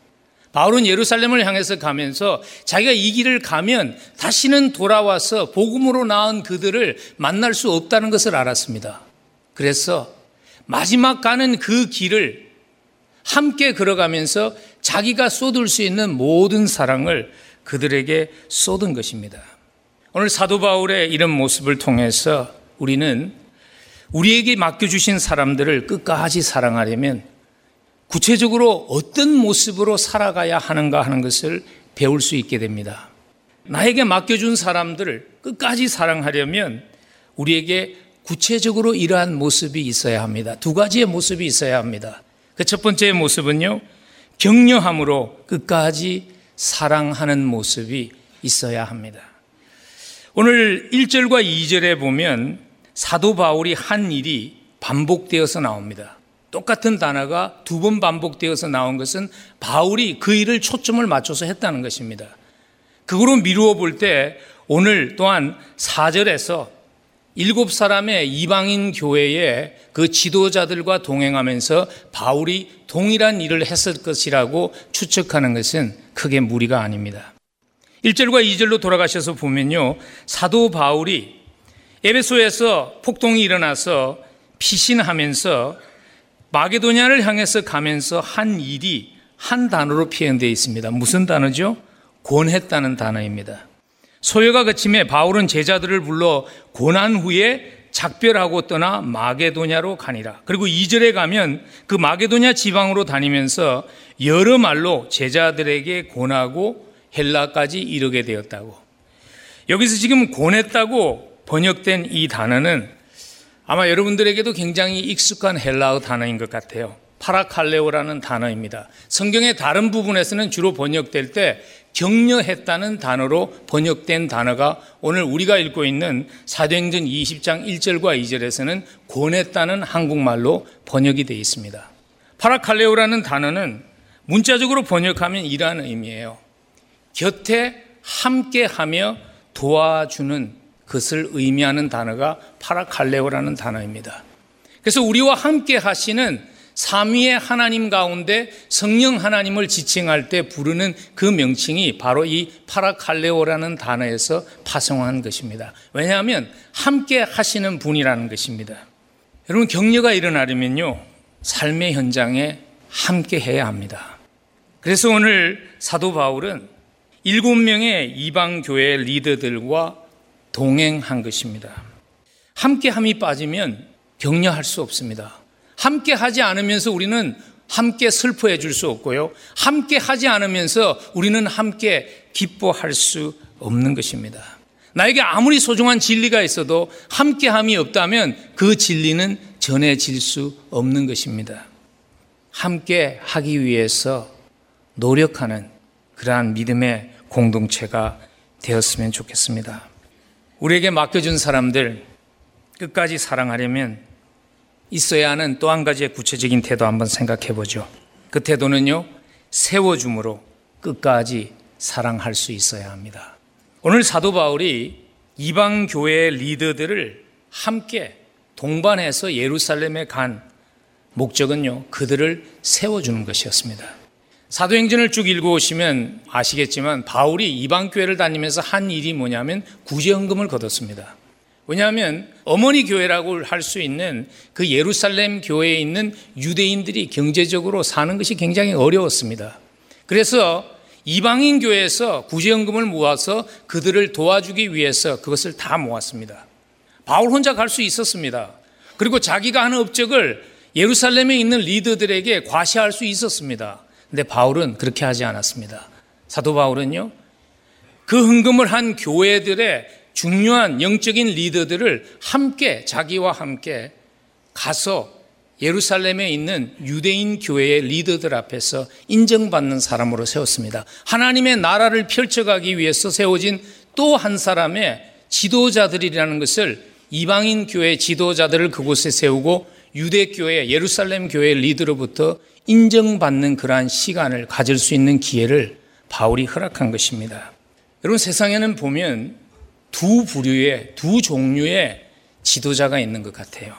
바울은 예루살렘을 향해서 가면서 자기가 이 길을 가면 다시는 돌아와서 복음으로 나온 그들을 만날 수 없다는 것을 알았습니다. 그래서 마지막 가는 그 길을 함께 걸어가면서 자기가 쏟을 수 있는 모든 사랑을 그들에게 쏟은 것입니다. 오늘 사도 바울의 이런 모습을 통해서 우리는 우리에게 맡겨주신 사람들을 끝까지 사랑하려면 구체적으로 어떤 모습으로 살아가야 하는가 하는 것을 배울 수 있게 됩니다. 나에게 맡겨준 사람들을 끝까지 사랑하려면 우리에게 구체적으로 이러한 모습이 있어야 합니다. 두 가지의 모습이 있어야 합니다. 그 첫 번째 모습은요, 격려함으로 끝까지 사랑하는 모습이 있어야 합니다. 오늘 1절과 2절에 보면 사도 바울이 한 일이 반복되어서 나옵니다. 똑같은 단어가 두 번 반복되어서 나온 것은 바울이 그 일을 초점을 맞춰서 했다는 것입니다. 그거로 미루어 볼 때 오늘 또한 4절에서 일곱 사람의 이방인 교회의 그 지도자들과 동행하면서 바울이 동일한 일을 했을 것이라고 추측하는 것은 크게 무리가 아닙니다. 1절과 2절로 돌아가셔서 보면요. 사도 바울이 에베소에서 폭동이 일어나서 피신하면서 마게도냐를 향해서 가면서 한 일이 한 단어로 표현되어 있습니다. 무슨 단어죠? 권했다는 단어입니다. 소요가 그침에 바울은 제자들을 불러 고난 후에 작별하고 떠나 마게도냐로 가니라. 그리고 2절에 가면 그 마게도냐 지방으로 다니면서 여러 말로 제자들에게 권하고 헬라까지 이르게 되었다고. 여기서 지금 권했다고 번역된 이 단어는 아마 여러분들에게도 굉장히 익숙한 헬라어 단어인 것 같아요. 파라칼레오라는 단어입니다. 성경의 다른 부분에서는 주로 번역될 때 격려했다는 단어로 번역된 단어가 오늘 우리가 읽고 있는 사도행전 20장 1절과 2절에서는 권했다는 한국말로 번역이 되어 있습니다. 파라칼레오라는 단어는 문자적으로 번역하면 이러한 의미예요. 곁에 함께하며 도와주는 그것을 의미하는 단어가 파라칼레오라는 단어입니다. 그래서 우리와 함께 하시는 삼위의 하나님 가운데 성령 하나님을 지칭할 때 부르는 그 명칭이 바로 이 파라칼레오라는 단어에서 파송한 것입니다. 왜냐하면 함께 하시는 분이라는 것입니다. 여러분 격려가 일어나려면요 삶의 현장에 함께 해야 합니다. 그래서 오늘 사도 바울은 일곱 명의 이방 교회 리더들과 동행한 것입니다. 함께함이 빠지면 격려할 수 없습니다. 함께 하지 않으면서 우리는 함께 슬퍼해 줄 수 없고요. 함께 하지 않으면서 우리는 함께 기뻐할 수 없는 것입니다. 나에게 아무리 소중한 진리가 있어도 함께함이 없다면 그 진리는 전해질 수 없는 것입니다. 함께 하기 위해서 노력하는 그러한 믿음의 공동체가 되었으면 좋겠습니다. 우리에게 맡겨준 사람들 끝까지 사랑하려면 있어야 하는 또 한 가지의 구체적인 태도 한번 생각해 보죠. 그 태도는요, 세워줌으로 끝까지 사랑할 수 있어야 합니다. 오늘 사도 바울이 이방 교회 리더들을 함께 동반해서 예루살렘에 간 목적은요, 그들을 세워주는 것이었습니다. 사도행전을 쭉 읽어오시면 아시겠지만 바울이 이방 교회를 다니면서 한 일이 뭐냐면 구제헌금을 거뒀습니다. 왜냐하면 어머니 교회라고 할 수 있는 그 예루살렘 교회에 있는 유대인들이 경제적으로 사는 것이 굉장히 어려웠습니다. 그래서 이방인 교회에서 구제연금을 모아서 그들을 도와주기 위해서 그것을 다 모았습니다. 바울 혼자 갈 수 있었습니다. 그리고 자기가 하는 업적을 예루살렘에 있는 리더들에게 과시할 수 있었습니다. 근데 바울은 그렇게 하지 않았습니다. 사도 바울은요, 그 헌금을 한 교회들의 중요한 영적인 리더들을 함께 자기와 함께 가서 예루살렘에 있는 유대인 교회의 리더들 앞에서 인정받는 사람으로 세웠습니다. 하나님의 나라를 펼쳐가기 위해서 세워진 또 한 사람의 지도자들이라는 것을 이방인 교회 지도자들을 그곳에 세우고 유대 교회 예루살렘 교회 리더로부터 인정받는 그러한 시간을 가질 수 있는 기회를 바울이 허락한 것입니다. 여러분 세상에는 보면 두 부류의, 두 종류의 지도자가 있는 것 같아요.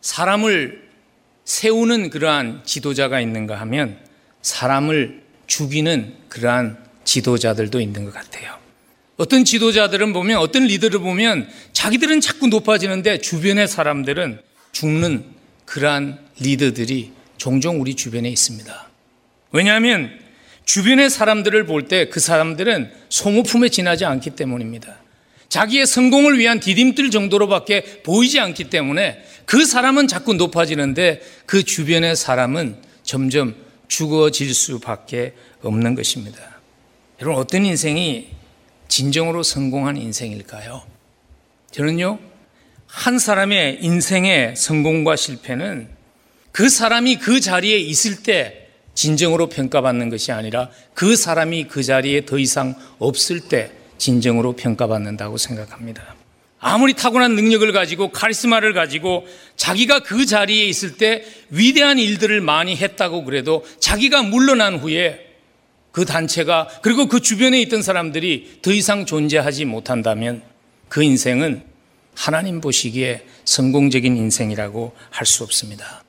사람을 세우는 그러한 지도자가 있는가 하면 사람을 죽이는 그러한 지도자들도 있는 것 같아요. 어떤 지도자들은 보면, 어떤 리더를 보면 자기들은 자꾸 높아지는데 주변의 사람들은 죽는 그러한 리더들이 종종 우리 주변에 있습니다. 왜냐하면 주변의 사람들을 볼 때 그 사람들은 소모품에 지나지 않기 때문입니다. 자기의 성공을 위한 디딤들 정도로밖에 보이지 않기 때문에 그 사람은 자꾸 높아지는데 그 주변의 사람은 점점 죽어질 수밖에 없는 것입니다. 여러분, 어떤 인생이 진정으로 성공한 인생일까요? 저는요, 한 사람의 인생의 성공과 실패는 그 사람이 그 자리에 있을 때 진정으로 평가받는 것이 아니라 그 사람이 그 자리에 더 이상 없을 때 진정으로 평가받는다고 생각합니다. 아무리 타고난 능력을 가지고 카리스마를 가지고 자기가 그 자리에 있을 때 위대한 일들을 많이 했다고 그래도 자기가 물러난 후에 그 단체가 그리고 그 주변에 있던 사람들이 더 이상 존재하지 못한다면 그 인생은 하나님 보시기에 성공적인 인생이라고 할 수 없습니다.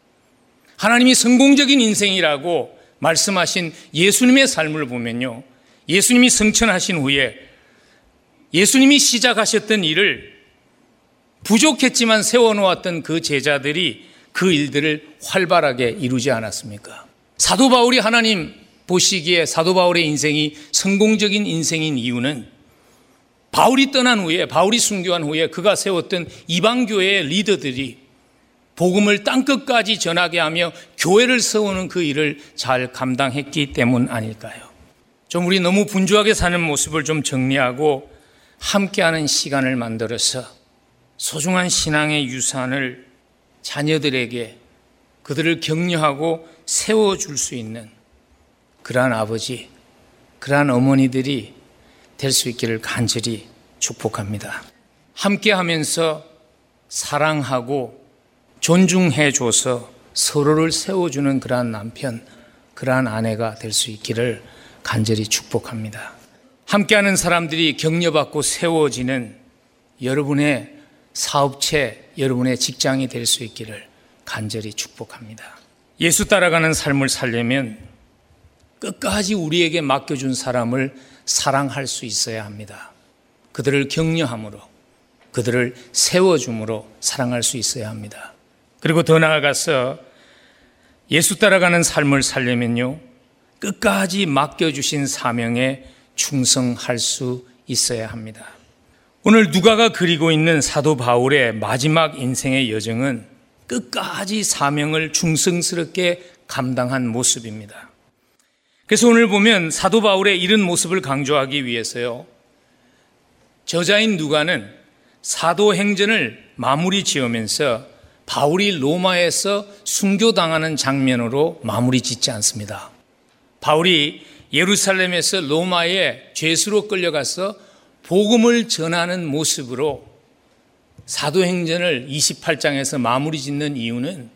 하나님이 성공적인 인생이라고 말씀하신 예수님의 삶을 보면요. 예수님이 성천하신 후에 예수님이 시작하셨던 일을 부족했지만 세워놓았던 그 제자들이 그 일들을 활발하게 이루지 않았습니까? 사도 바울이 하나님 보시기에 사도 바울의 인생이 성공적인 인생인 이유는 바울이 떠난 후에 바울이 순교한 후에 그가 세웠던 이방 교회의 리더들이 복음을 땅끝까지 전하게 하며 교회를 세우는 그 일을 잘 감당했기 때문 아닐까요? 좀 우리 너무 분주하게 사는 모습을 좀 정리하고 함께하는 시간을 만들어서 소중한 신앙의 유산을 자녀들에게 그들을 격려하고 세워줄 수 있는 그러한 아버지, 그러한 어머니들이 될 수 있기를 간절히 축복합니다. 함께 하면서 사랑하고 존중해줘서 서로를 세워주는 그러한 남편, 그러한 아내가 될 수 있기를 간절히 축복합니다. 함께하는 사람들이 격려받고 세워지는 여러분의 사업체, 여러분의 직장이 될 수 있기를 간절히 축복합니다. 예수 따라가는 삶을 살려면 끝까지 우리에게 맡겨준 사람을 사랑할 수 있어야 합니다. 그들을 격려함으로, 그들을 세워줌으로 사랑할 수 있어야 합니다. 그리고 더 나아가서 예수 따라가는 삶을 살려면요, 끝까지 맡겨주신 사명에 충성할 수 있어야 합니다. 오늘 누가가 그리고 있는 사도 바울의 마지막 인생의 여정은 끝까지 사명을 충성스럽게 감당한 모습입니다. 그래서 오늘 보면 사도 바울의 이런 모습을 강조하기 위해서요. 저자인 누가는 사도행전을 마무리 지으면서 바울이 로마에서 순교당하는 장면으로 마무리 짓지 않습니다. 바울이 예루살렘에서 로마에 죄수로 끌려가서 복음을 전하는 모습으로 사도행전을 28장에서 마무리 짓는 이유는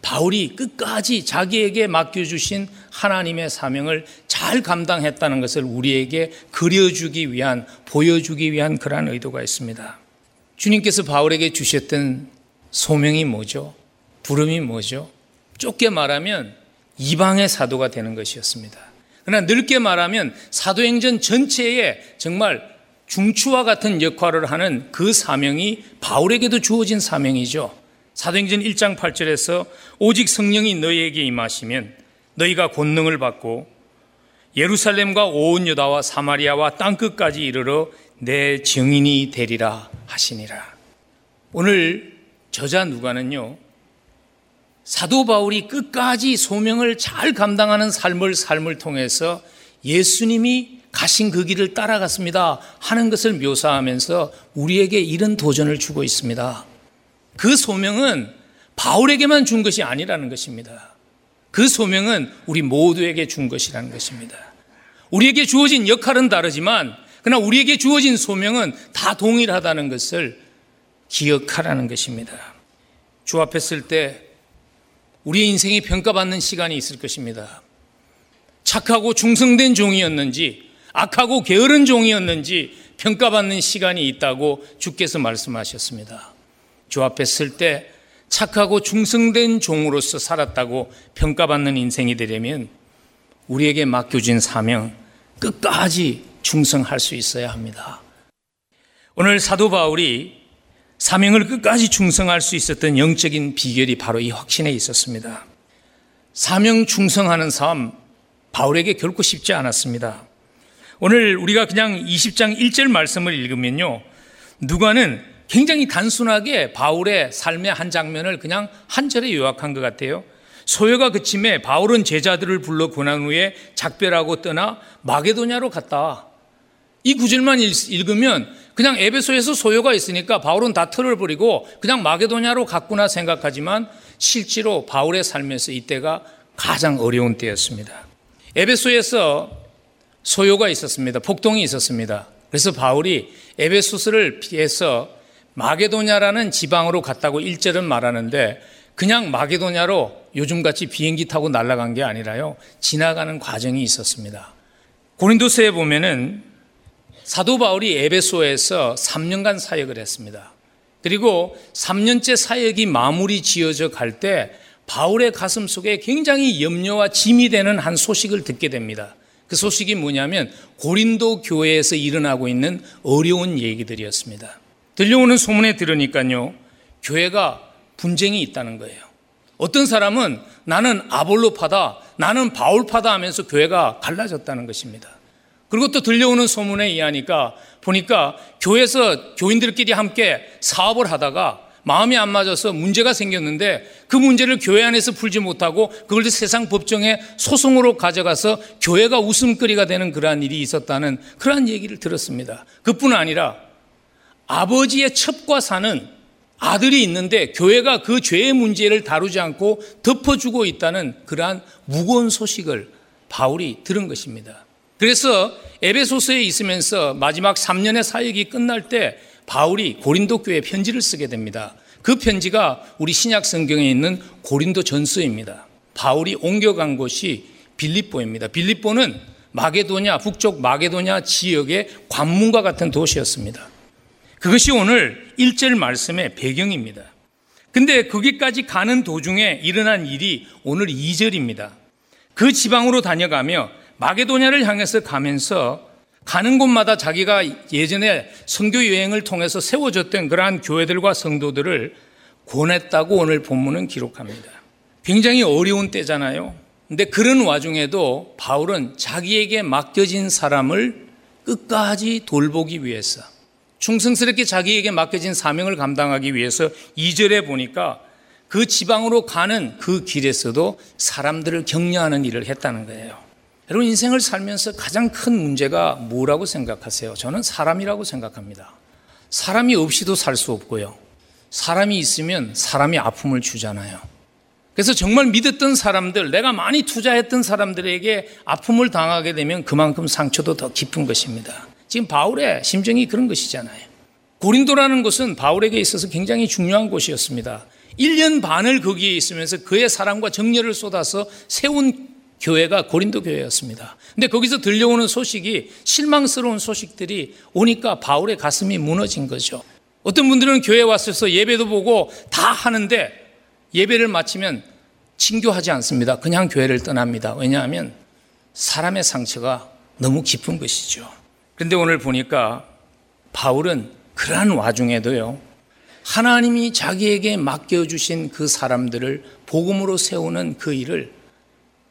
바울이 끝까지 자기에게 맡겨주신 하나님의 사명을 잘 감당했다는 것을 우리에게 그려주기 위한, 보여주기 위한 그러한 의도가 있습니다. 주님께서 바울에게 주셨던 소명이 뭐죠? 부름이 뭐죠? 좁게 말하면 이방의 사도가 되는 것이었습니다. 그러나 넓게 말하면 사도행전 전체에 정말 중추와 같은 역할을 하는 그 사명이 바울에게도 주어진 사명이죠. 사도행전 1장 8절에서 오직 성령이 너희에게 임하시면 너희가 권능을 받고 예루살렘과 온 유다와 사마리아와 땅 끝까지 이르러 내 증인이 되리라 하시니라. 오늘 저자 누가는요. 사도 바울이 끝까지 소명을 잘 감당하는 삶을 삶을 통해서 예수님이 가신 그 길을 따라갔습니다 하는 것을 묘사하면서 우리에게 이런 도전을 주고 있습니다. 그 소명은 바울에게만 준 것이 아니라는 것입니다. 그 소명은 우리 모두에게 준 것이라는 것입니다. 우리에게 주어진 역할은 다르지만, 그러나 우리에게 주어진 소명은 다 동일하다는 것을 기억하라는 것입니다. 주 앞에 쓸 때 우리의 인생이 평가받는 시간이 있을 것입니다. 착하고 충성된 종이었는지, 악하고 게으른 종이었는지 평가받는 시간이 있다고 주께서 말씀하셨습니다. 주 앞에 쓸 때 착하고 충성된 종으로서 살았다고 평가받는 인생이 되려면 우리에게 맡겨진 사명 끝까지 충성할 수 있어야 합니다. 오늘 사도 바울이 사명을 끝까지 충성할 수 있었던 영적인 비결이 바로 이 확신에 있었습니다. 사명 충성하는 삶, 바울에게 결코 쉽지 않았습니다. 오늘 우리가 그냥 20장 1절 말씀을 읽으면요. 누가는 굉장히 단순하게 바울의 삶의 한 장면을 그냥 한 절에 요약한 것 같아요. 소요가 그침에 바울은 제자들을 불러 고난 후에 작별하고 떠나 마게도냐로 갔다. 이 구절만 읽으면 그냥 에베소에서 소요가 있으니까 바울은 다 털어버리고 그냥 마게도냐로 갔구나 생각하지만 실제로 바울의 삶에서 이때가 가장 어려운 때였습니다. 에베소에서 소요가 있었습니다. 폭동이 있었습니다. 그래서 바울이 에베소스를 피해서 마게도냐라는 지방으로 갔다고 1절은 말하는데 그냥 마게도냐로 요즘같이 비행기 타고 날아간 게 아니라요. 지나가는 과정이 있었습니다. 고린도서에 보면은 사도 바울이 에베소에서 3년간 사역을 했습니다. 그리고 3년째 사역이 마무리 지어져 갈 때 바울의 가슴 속에 굉장히 염려와 짐이 되는 한 소식을 듣게 됩니다. 그 소식이 뭐냐면 고린도 교회에서 일어나고 있는 어려운 얘기들이었습니다. 들려오는 소문에 들으니까요, 교회가 분쟁이 있다는 거예요. 어떤 사람은 나는 아볼로파다, 나는 바울파다 하면서 교회가 갈라졌다는 것입니다. 그리고 또 들려오는 소문에 의하니까 보니까 교회에서 교인들끼리 함께 사업을 하다가 마음이 안 맞아서 문제가 생겼는데 그 문제를 교회 안에서 풀지 못하고 그걸 세상 법정에 소송으로 가져가서 교회가 웃음거리가 되는 그러한 일이 있었다는 그러한 얘기를 들었습니다. 그뿐 아니라 아버지의 첩과 사는 아들이 있는데 교회가 그 죄의 문제를 다루지 않고 덮어주고 있다는 그러한 무거운 소식을 바울이 들은 것입니다. 그래서 에베소서에 있으면서 마지막 3년의 사역이 끝날 때 바울이 고린도 교회 편지를 쓰게 됩니다. 그 편지가 우리 신약 성경에 있는 고린도 전서입니다. 바울이 옮겨간 곳이 빌립보입니다. 빌립보는 마게도냐, 북쪽 마게도냐 지역의 관문과 같은 도시였습니다. 그것이 오늘 1절 말씀의 배경입니다. 근데 거기까지 가는 도중에 일어난 일이 오늘 2절입니다. 그 지방으로 다녀가며 마게도냐를 향해서 가면서 가는 곳마다 자기가 예전에 선교 여행을 통해서 세워졌던 그러한 교회들과 성도들을 권했다고 오늘 본문은 기록합니다. 굉장히 어려운 때잖아요. 근데 그런 와중에도 바울은 자기에게 맡겨진 사람을 끝까지 돌보기 위해서 충성스럽게 자기에게 맡겨진 사명을 감당하기 위해서 2절에 보니까 그 지방으로 가는 그 길에서도 사람들을 격려하는 일을 했다는 거예요. 여러분 인생을 살면서 가장 큰 문제가 뭐라고 생각하세요? 저는 사람이라고 생각합니다. 사람이 없이도 살 수 없고요. 사람이 있으면 사람이 아픔을 주잖아요. 그래서 정말 믿었던 사람들, 내가 많이 투자했던 사람들에게 아픔을 당하게 되면 그만큼 상처도 더 깊은 것입니다. 지금 바울의 심정이 그런 것이잖아요. 고린도라는 곳은 바울에게 있어서 굉장히 중요한 곳이었습니다. 1년 반을 거기에 있으면서 그의 사랑과 정열을 쏟아서 세운 교회가 고린도 교회였습니다. 근데 거기서 들려오는 소식이 실망스러운 소식들이 오니까 바울의 가슴이 무너진 거죠. 어떤 분들은 교회 에 왔어서 예배도 보고 다 하는데 예배를 마치면 친교하지 않습니다. 그냥 교회를 떠납니다. 왜냐하면 사람의 상처가 너무 깊은 것이죠. 그런데 오늘 보니까 바울은 그러한 와중에도요, 하나님이 자기에게 맡겨주신 그 사람들을 복음으로 세우는 그 일을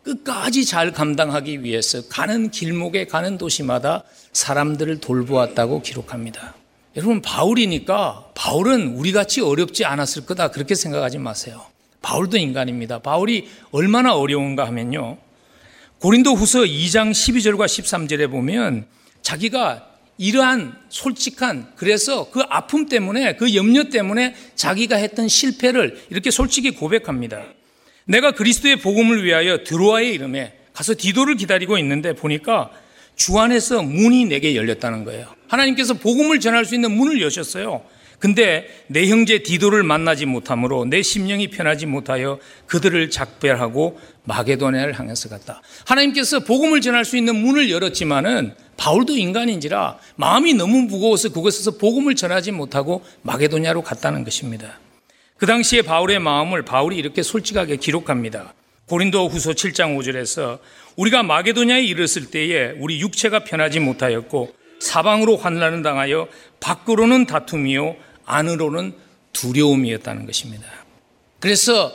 끝까지 잘 감당하기 위해서 가는 길목에 가는 도시마다 사람들을 돌보았다고 기록합니다. 여러분, 바울이니까 바울은 우리 같이 어렵지 않았을 거다. 그렇게 생각하지 마세요. 바울도 인간입니다. 바울이 얼마나 어려운가 하면요. 고린도 후서 2장 12절과 13절에 보면 자기가 이러한 솔직한 그래서 그 아픔 때문에 그 염려 때문에 자기가 했던 실패를 이렇게 솔직히 고백합니다. 내가 그리스도의 복음을 위하여 드로아의 이름에 가서 디도를 기다리고 있는데 보니까 주 안에서 문이 내게 열렸다는 거예요. 하나님께서 복음을 전할 수 있는 문을 여셨어요. 근데 내 형제 디도를 만나지 못하므로 내 심령이 편하지 못하여 그들을 작별하고 마게도냐를 향해서 갔다. 하나님께서 복음을 전할 수 있는 문을 열었지만은 바울도 인간인지라 마음이 너무 무거워서 그곳에서 복음을 전하지 못하고 마게도냐로 갔다는 것입니다. 그 당시에 바울의 마음을 바울이 이렇게 솔직하게 기록합니다. 고린도 후서 7장 5절에서 우리가 마게도냐에 이르렀을 때에 우리 육체가 편하지 못하였고 사방으로 환란을 당하여 밖으로는 다툼이요 안으로는 두려움이었다는 것입니다. 그래서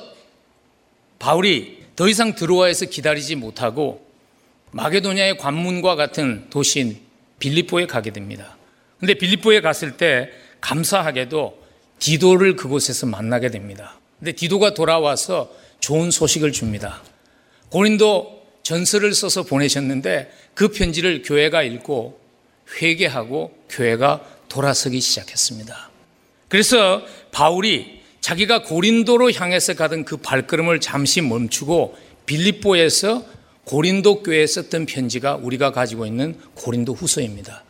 바울이 더 이상 드로아에서 기다리지 못하고 마게도냐의 관문과 같은 도시인 빌립보에 가게 됩니다. 근데 빌립보에 갔을 때 감사하게도 디도를 그곳에서 만나게 됩니다. 근데 디도가 돌아와서 좋은 소식을 줍니다. 고린도 전설을 써서 보내셨는데 그 편지를 교회가 읽고 회개하고 교회가 돌아서기 시작했습니다. 그래서 바울이 자기가 고린도로 향해서 가던 그 발걸음을 잠시 멈추고 빌립보에서 고린도 교회에 썼던 편지가 우리가 가지고 있는 고린도 후서입니다.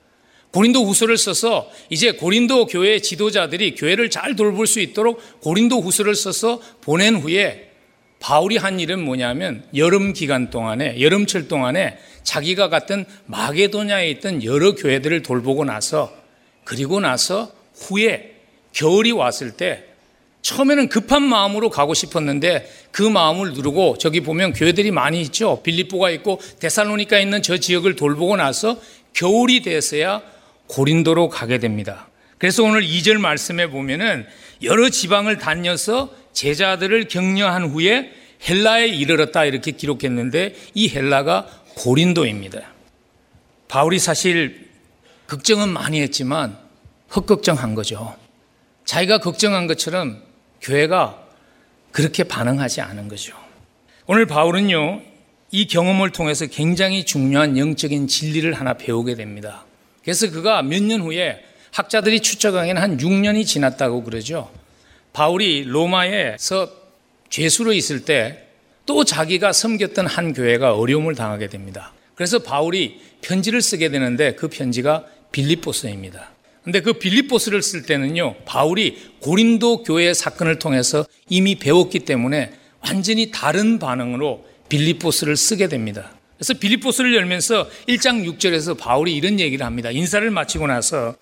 고린도 후서를 써서 이제 고린도 교회 지도자들이 교회를 잘 돌볼 수 있도록 고린도 후서를 써서 보낸 후에 바울이 한 일은 뭐냐면 여름 기간 동안에 여름철 동안에 자기가 갔던 마게도냐에 있던 여러 교회들을 돌보고 나서 그리고 나서 후에 겨울이 왔을 때 처음에는 급한 마음으로 가고 싶었는데 그 마음을 누르고 저기 보면 교회들이 많이 있죠. 빌립보가 있고 데살로니카 있는 저 지역을 돌보고 나서 겨울이 돼서야 고린도로 가게 됩니다. 그래서 오늘 2절 말씀에 보면은 여러 지방을 다녀서 제자들을 격려한 후에 헬라에 이르렀다 이렇게 기록했는데 이 헬라가 고린도입니다. 바울이 사실 걱정은 많이 했지만 헛걱정한 거죠. 자기가 걱정한 것처럼 교회가 그렇게 반응하지 않은 거죠. 오늘 바울은요, 이 경험을 통해서 굉장히 중요한 영적인 진리를 하나 배우게 됩니다. 그래서 그가 몇 년 후에 학자들이 추측하기에는 한 6년이 지났다고 그러죠. 바울이 로마에서 죄수로 있을 때 또 자기가 섬겼던 한 교회가 어려움을 당하게 됩니다. 그래서 바울이 편지를 쓰게 되는데 그 편지가 빌립보서입니다. 근데 그 빌립보스를 쓸 때는요, 바울이 고린도 교회 사건을 통해서 이미 배웠기 때문에 완전히 다른 반응으로 빌립보스를 쓰게 됩니다. 그래서 빌립보스를 열면서 1장 6절에서 바울이 이런 얘기를 합니다. 인사를 마치고 나서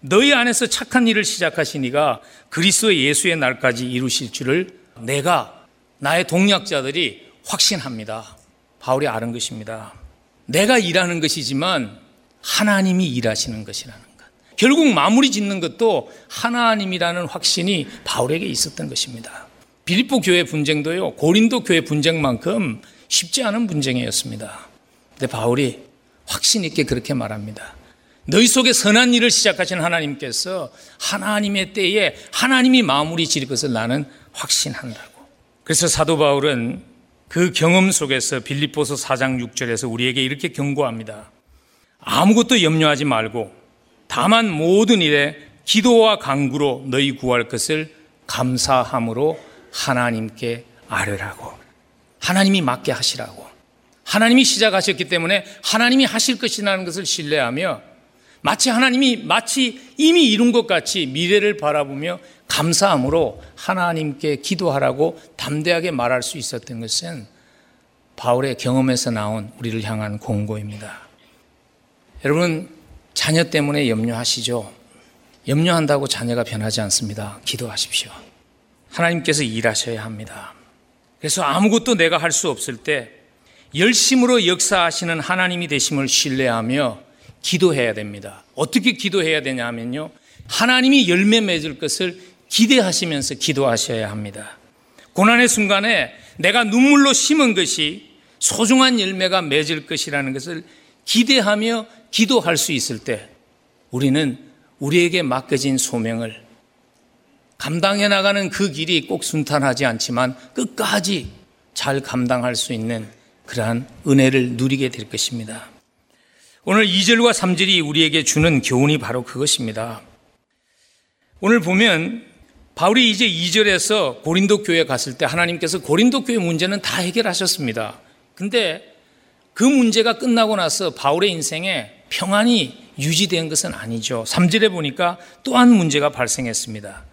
너희 안에서 착한 일을 시작하신 이가 그리스도 예수의 날까지 이루실 줄을 내가 나의 동력자들이 확신합니다. 바울이 아는 것입니다. 내가 일하는 것이지만 하나님이 일하시는 것이라는 것. 결국 마무리 짓는 것도 하나님이라는 확신이 바울에게 있었던 것입니다. 빌립보 교회 분쟁도요, 고린도 교회 분쟁만큼 쉽지 않은 분쟁이었습니다. 근데 바울이 확신 있게 그렇게 말합니다. 너희 속에 선한 일을 시작하신 하나님께서 하나님의 때에 하나님이 마무리 지을 것을 나는 확신한다고. 그래서 사도 바울은 그 경험 속에서 빌립보서 4장 6절에서 우리에게 이렇게 경고합니다. 아무것도 염려하지 말고 다만 모든 일에 기도와 강구로 너희 구할 것을 감사함으로 하나님께 아뢰라고. 하나님이 맡게 하시라고. 하나님이 시작하셨기 때문에 하나님이 하실 것이라는 것을 신뢰하며 마치 하나님이 마치 이미 이룬 것 같이 미래를 바라보며 감사함으로 하나님께 기도하라고 담대하게 말할 수 있었던 것은 바울의 경험에서 나온 우리를 향한 공고입니다. 여러분, 자녀 때문에 염려하시죠? 염려한다고 자녀가 변하지 않습니다. 기도하십시오. 하나님께서 일하셔야 합니다. 그래서 아무것도 내가 할 수 없을 때 열심으로 역사하시는 하나님이 되심을 신뢰하며 기도해야 됩니다. 어떻게 기도해야 되냐 하면요. 하나님이 열매 맺을 것을 기대하시면서 기도하셔야 합니다. 고난의 순간에 내가 눈물로 심은 것이 소중한 열매가 맺을 것이라는 것을 기대하며 기도할 수 있을 때 우리는 우리에게 맡겨진 소명을 감당해 나가는 그 길이 꼭 순탄하지 않지만 끝까지 잘 감당할 수 있는 그러한 은혜를 누리게 될 것입니다. 오늘 2절과 3절이 우리에게 주는 교훈이 바로 그것입니다. 오늘 보면 바울이 이제 2절에서 고린도 교회 갔을 때 하나님께서 고린도 교회 문제는 다 해결하셨습니다. 근데 그 문제가 끝나고 나서 바울의 인생에 평안이 유지된 것은 아니죠. 3절에 보니까 또한 문제가 발생했습니다.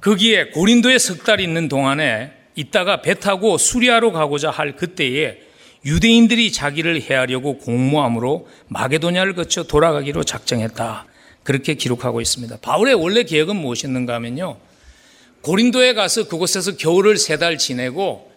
거기에 고린도에 석 달 있는 동안에 있다가 배 타고 수리아로 가고자 할 그때에 유대인들이 자기를 해하려고 공모함으로 마게도냐를 거쳐 돌아가기로 작정했다. 그렇게 기록하고 있습니다. 바울의 원래 계획은 무엇이었는가 하면요. 고린도에 가서 그곳에서 겨울을 세 달 지내고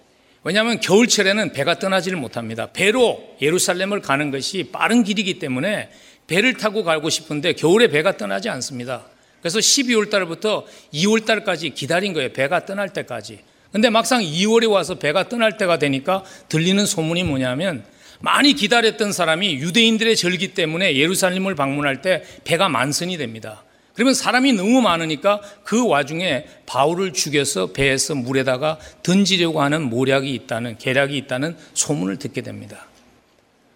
왜냐하면 겨울철에는 배가 떠나지를 못합니다. 배로 예루살렘을 가는 것이 빠른 길이기 때문에 배를 타고 가고 싶은데 겨울에 배가 떠나지 않습니다. 그래서 12월 달부터 2월 달까지 기다린 거예요. 배가 떠날 때까지. 근데 막상 2월에 와서 배가 떠날 때가 되니까 들리는 소문이 뭐냐면 많이 기다렸던 사람이 유대인들의 절기 때문에 예루살렘을 방문할 때 배가 만선이 됩니다. 그러면 사람이 너무 많으니까 그 와중에 바울을 죽여서 배에서 물에다가 던지려고 하는 모략이 있다는 계략이 있다는 소문을 듣게 됩니다.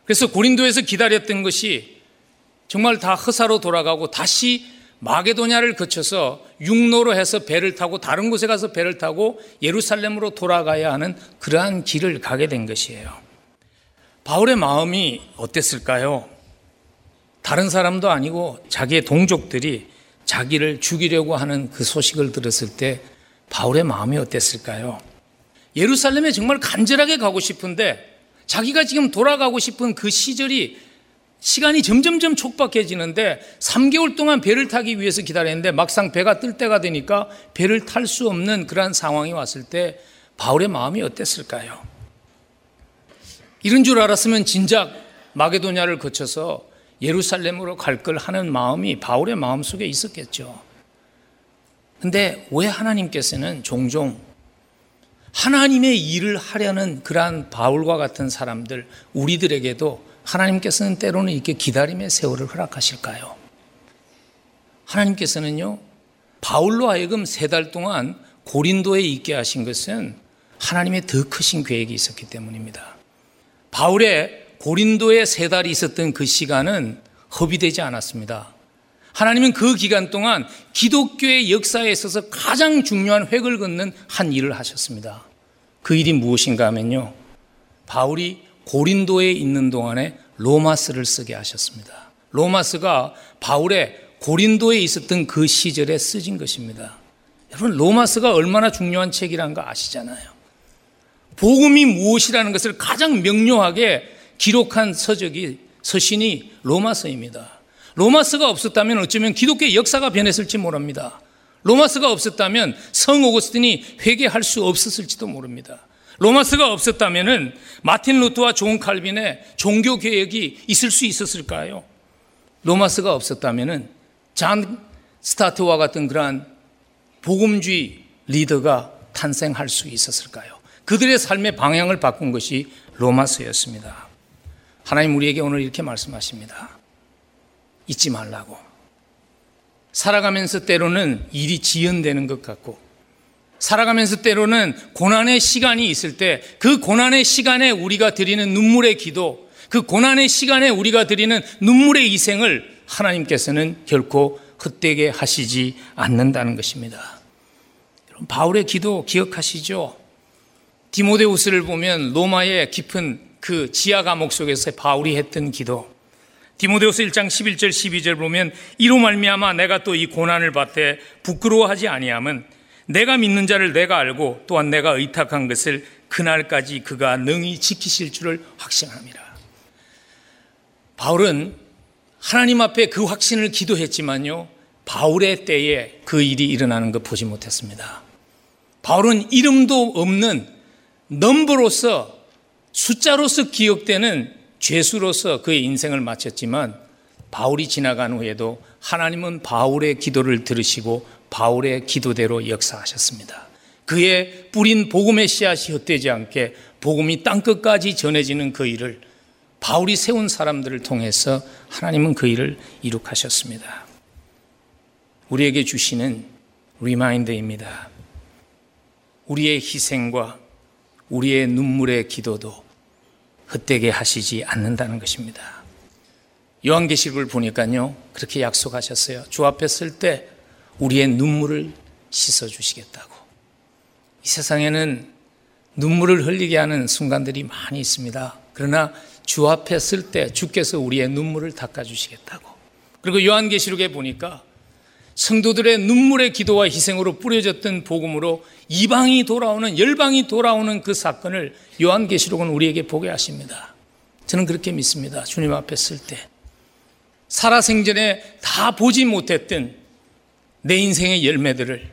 그래서 고린도에서 기다렸던 것이 정말 다 허사로 돌아가고 다시 마게도냐를 거쳐서 육로로 해서 배를 타고 다른 곳에 가서 배를 타고 예루살렘으로 돌아가야 하는 그러한 길을 가게 된 것이에요. 바울의 마음이 어땠을까요? 다른 사람도 아니고 자기의 동족들이 자기를 죽이려고 하는 그 소식을 들었을 때 바울의 마음이 어땠을까요? 예루살렘에 정말 간절하게 가고 싶은데 자기가 지금 돌아가고 싶은 그 시절이 시간이 점점점 촉박해지는데 3개월 동안 배를 타기 위해서 기다렸는데 막상 배가 뜰 때가 되니까 배를 탈 수 없는 그러한 상황이 왔을 때 바울의 마음이 어땠을까요? 이런 줄 알았으면 진작 마게도냐를 거쳐서 예루살렘으로 갈 걸 하는 마음이 바울의 마음 속에 있었겠죠. 근데 왜 하나님께서는 종종 하나님의 일을 하려는 그러한 바울과 같은 사람들, 우리들에게도 하나님께서는 때로는 이렇게 기다림의 세월을 허락하실까요? 하나님께서는요, 바울로 하여금 세 달 동안 고린도에 있게 하신 것은 하나님의 더 크신 계획이 있었기 때문입니다. 바울의 고린도에 세 달이 있었던 그 시간은 허비되지 않았습니다. 하나님은 그 기간 동안 기독교의 역사에 있어서 가장 중요한 획을 긋는 한 일을 하셨습니다. 그 일이 무엇인가 하면요. 바울이 고린도에 있는 동안에 로마스를 쓰게 하셨습니다. 로마스가 바울의 고린도에 있었던 그 시절에 쓰진 것입니다. 여러분, 로마서가 얼마나 중요한 책이라는 거 아시잖아요. 복음이 무엇이라는 것을 가장 명료하게 기록한 서적이 서신이 로마서입니다. 로마서가 없었다면 어쩌면 기독교의 역사가 변했을지 모릅니다. 로마서가 없었다면 성 오거스틴이 회개할 수 없었을지도 모릅니다. 로마서가 없었다면 마틴 루터와 존 칼빈의 종교 개혁이 있을 수 있었을까요? 로마서가 없었다면 잔 스타트와 같은 그러한 복음주의 리더가 탄생할 수 있었을까요? 그들의 삶의 방향을 바꾼 것이 로마서였습니다. 하나님 우리에게 오늘 이렇게 말씀하십니다. 잊지 말라고. 살아가면서 때로는 일이 지연되는 것 같고, 살아가면서 때로는 고난의 시간이 있을 때 그 고난의 시간에 우리가 드리는 눈물의 기도, 그 고난의 시간에 우리가 드리는 눈물의 희생을 하나님께서는 결코 헛되게 하시지 않는다는 것입니다. 바울의 기도 기억하시죠? 디모데우스를 보면 로마의 깊은 그 지하 감옥 속에서 바울이 했던 기도. 디모데후서 1장 11절 12절 보면 이로 말미암아 내가 또 이 고난을 받되 부끄러워하지 아니함은 내가 믿는 자를 내가 알고 또한 내가 의탁한 것을 그날까지 그가 능히 지키실 줄을 확신합니다. 바울은 하나님 앞에 그 확신을 기도했지만요. 바울의 때에 그 일이 일어나는 것 보지 못했습니다. 바울은 이름도 없는 넘버로서 숫자로서 기억되는 죄수로서 그의 인생을 마쳤지만 바울이 지나간 후에도 하나님은 바울의 기도를 들으시고 바울의 기도대로 역사하셨습니다. 그의 뿌린 복음의 씨앗이 헛되지 않게 복음이 땅끝까지 전해지는 그 일을 바울이 세운 사람들을 통해서 하나님은 그 일을 이룩하셨습니다. 우리에게 주시는 remind입니다. 우리의 희생과 우리의 눈물의 기도도 헛되게 하시지 않는다는 것입니다. 요한계시록을 보니까요, 그렇게 약속하셨어요. 주 앞에 설 때 우리의 눈물을 씻어 주시겠다고. 이 세상에는 눈물을 흘리게 하는 순간들이 많이 있습니다. 그러나 주 앞에 쓸 때 주께서 우리의 눈물을 닦아 주시겠다고. 그리고 요한계시록에 보니까 성도들의 눈물의 기도와 희생으로 뿌려졌던 복음으로 이방이 돌아오는 열방이 돌아오는 그 사건을 요한계시록은 우리에게 보게 하십니다. 저는 그렇게 믿습니다. 주님 앞에 쓸 때. 살아생전에 다 보지 못했던 내 인생의 열매들을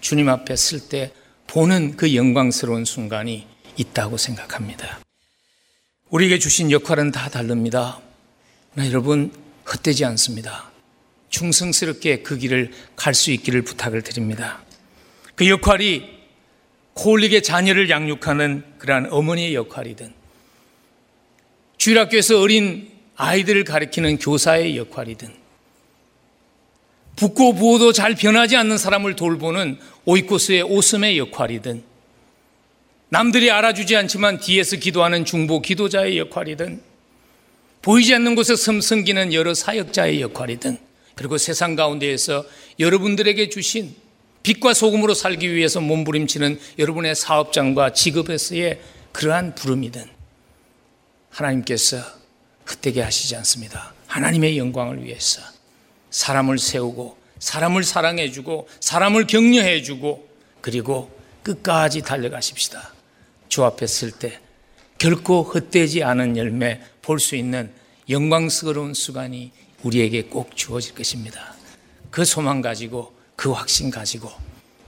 주님 앞에 쓸 때 보는 그 영광스러운 순간이 있다고 생각합니다. 우리에게 주신 역할은 다 다릅니다. 나 여러분 헛되지 않습니다. 충성스럽게 그 길을 갈 수 있기를 부탁을 드립니다. 그 역할이 콜릭의 자녀를 양육하는 그러한 어머니의 역할이든 주일학교에서 어린 아이들을 가리키는 교사의 역할이든 붓고 부어도 잘 변하지 않는 사람을 돌보는 오이코스의 오슴의 역할이든 남들이 알아주지 않지만 뒤에서 기도하는 중보 기도자의 역할이든 보이지 않는 곳에 섬성기는 여러 사역자의 역할이든 그리고 세상 가운데에서 여러분들에게 주신 빛과 소금으로 살기 위해서 몸부림치는 여러분의 사업장과 직업에서의 그러한 부름이든 하나님께서 헛되게 하시지 않습니다. 하나님의 영광을 위해서 사람을 세우고 사람을 사랑해주고 사람을 격려해주고 그리고 끝까지 달려가십시다. 주 앞에 쓸때 결코 헛되지 않은 열매 볼 수 있는 영광스러운 수간이 우리에게 꼭 주어질 것입니다. 그 소망 가지고 그 확신 가지고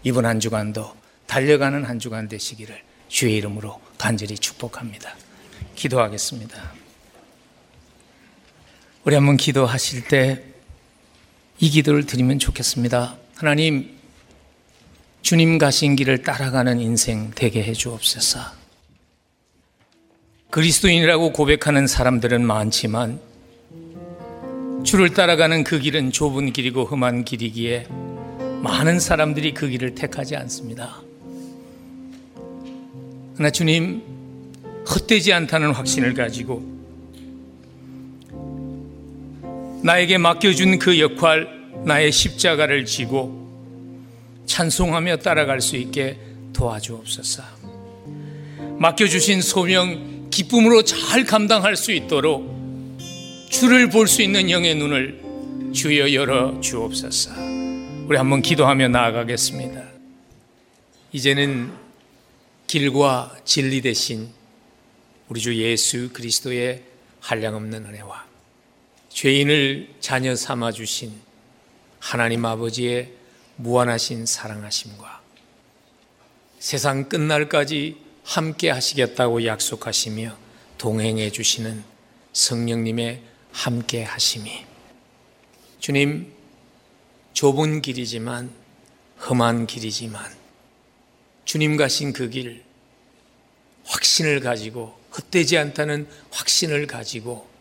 이번 한 주간도 달려가는 한 주간 되시기를 주의 이름으로 간절히 축복합니다. 기도하겠습니다. 우리 한번 기도하실 때 이 기도를 드리면 좋겠습니다. 하나님, 주님 가신 길을 따라가는 인생 되게 해 주옵소서. 그리스도인이라고 고백하는 사람들은 많지만 주를 따라가는 그 길은 좁은 길이고 험한 길이기에 많은 사람들이 그 길을 택하지 않습니다. 그러나 주님, 헛되지 않다는 확신을 가지고 나에게 맡겨준 그 역할, 나의 십자가를 지고 찬송하며 따라갈 수 있게 도와주옵소서. 맡겨주신 소명, 기쁨으로 잘 감당할 수 있도록 주를 볼 수 있는 영의 눈을 주여 열어 주옵소서. 우리 한번 기도하며 나아가겠습니다. 이제는 길과 진리 대신 우리 주 예수 그리스도의 한량없는 은혜와 죄인을 자녀 삼아 주신 하나님 아버지의 무한하신 사랑하심과 세상 끝날까지 함께 하시겠다고 약속하시며 동행해 주시는 성령님의 함께 하심이 주님 좁은 길이지만 험한 길이지만 주님 가신 그 길 확신을 가지고 헛되지 않다는 확신을 가지고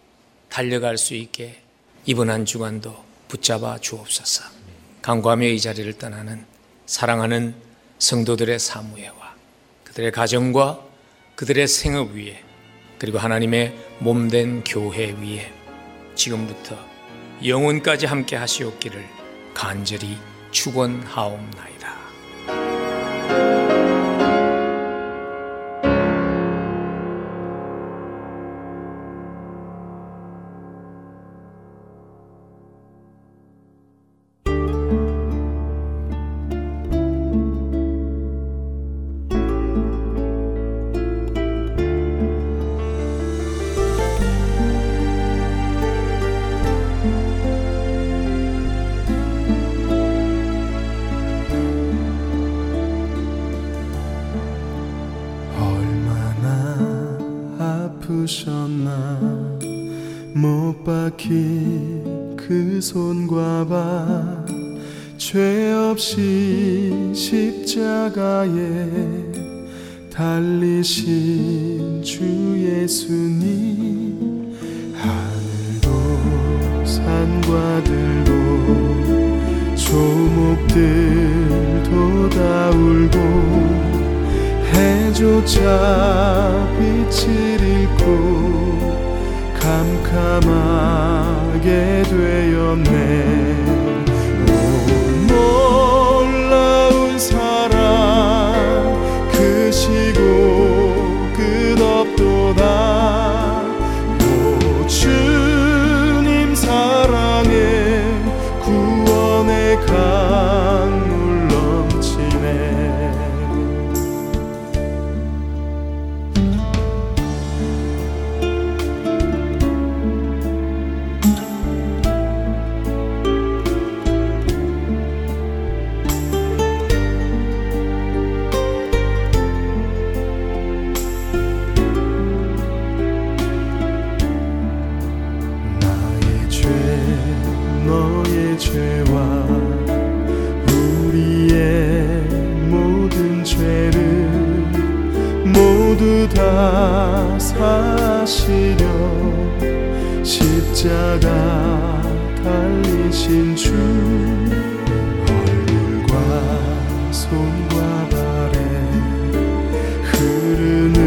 달려갈 수 있게 이번 한 주간도 붙잡아 주옵소서. 강구하며 이 자리를 떠나는 사랑하는 성도들의 사무회와 그들의 가정과 그들의 생업 위에 그리고 하나님의 몸된 교회 위에 지금부터 영혼까지 함께 하시옵기를 간절히 축원하옵나이다. 사시려 십자가 달리신 주 얼굴과 손과 발에 흐르는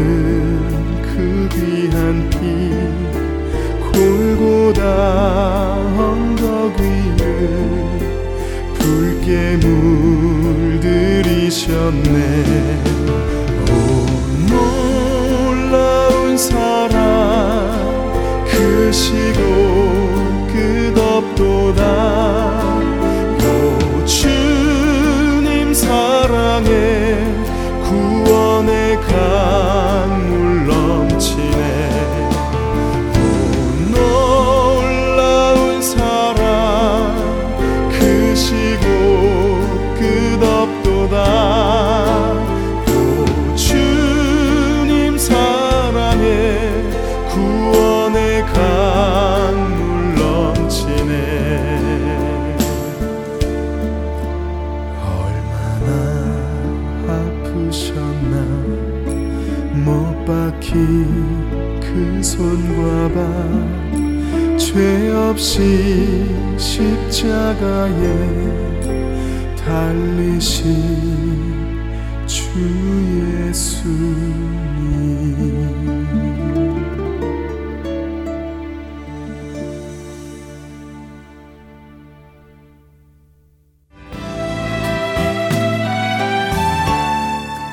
그 귀한 피 골고다 언덕 위를 붉게 물들이셨네.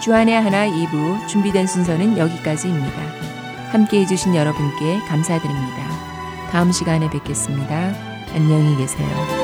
주안의 하나 2부 준비된 순서는 여기까지입니다. 함께 해주신 여러분께 감사드립니다. 다음 시간에 뵙겠습니다. 안녕히 계세요.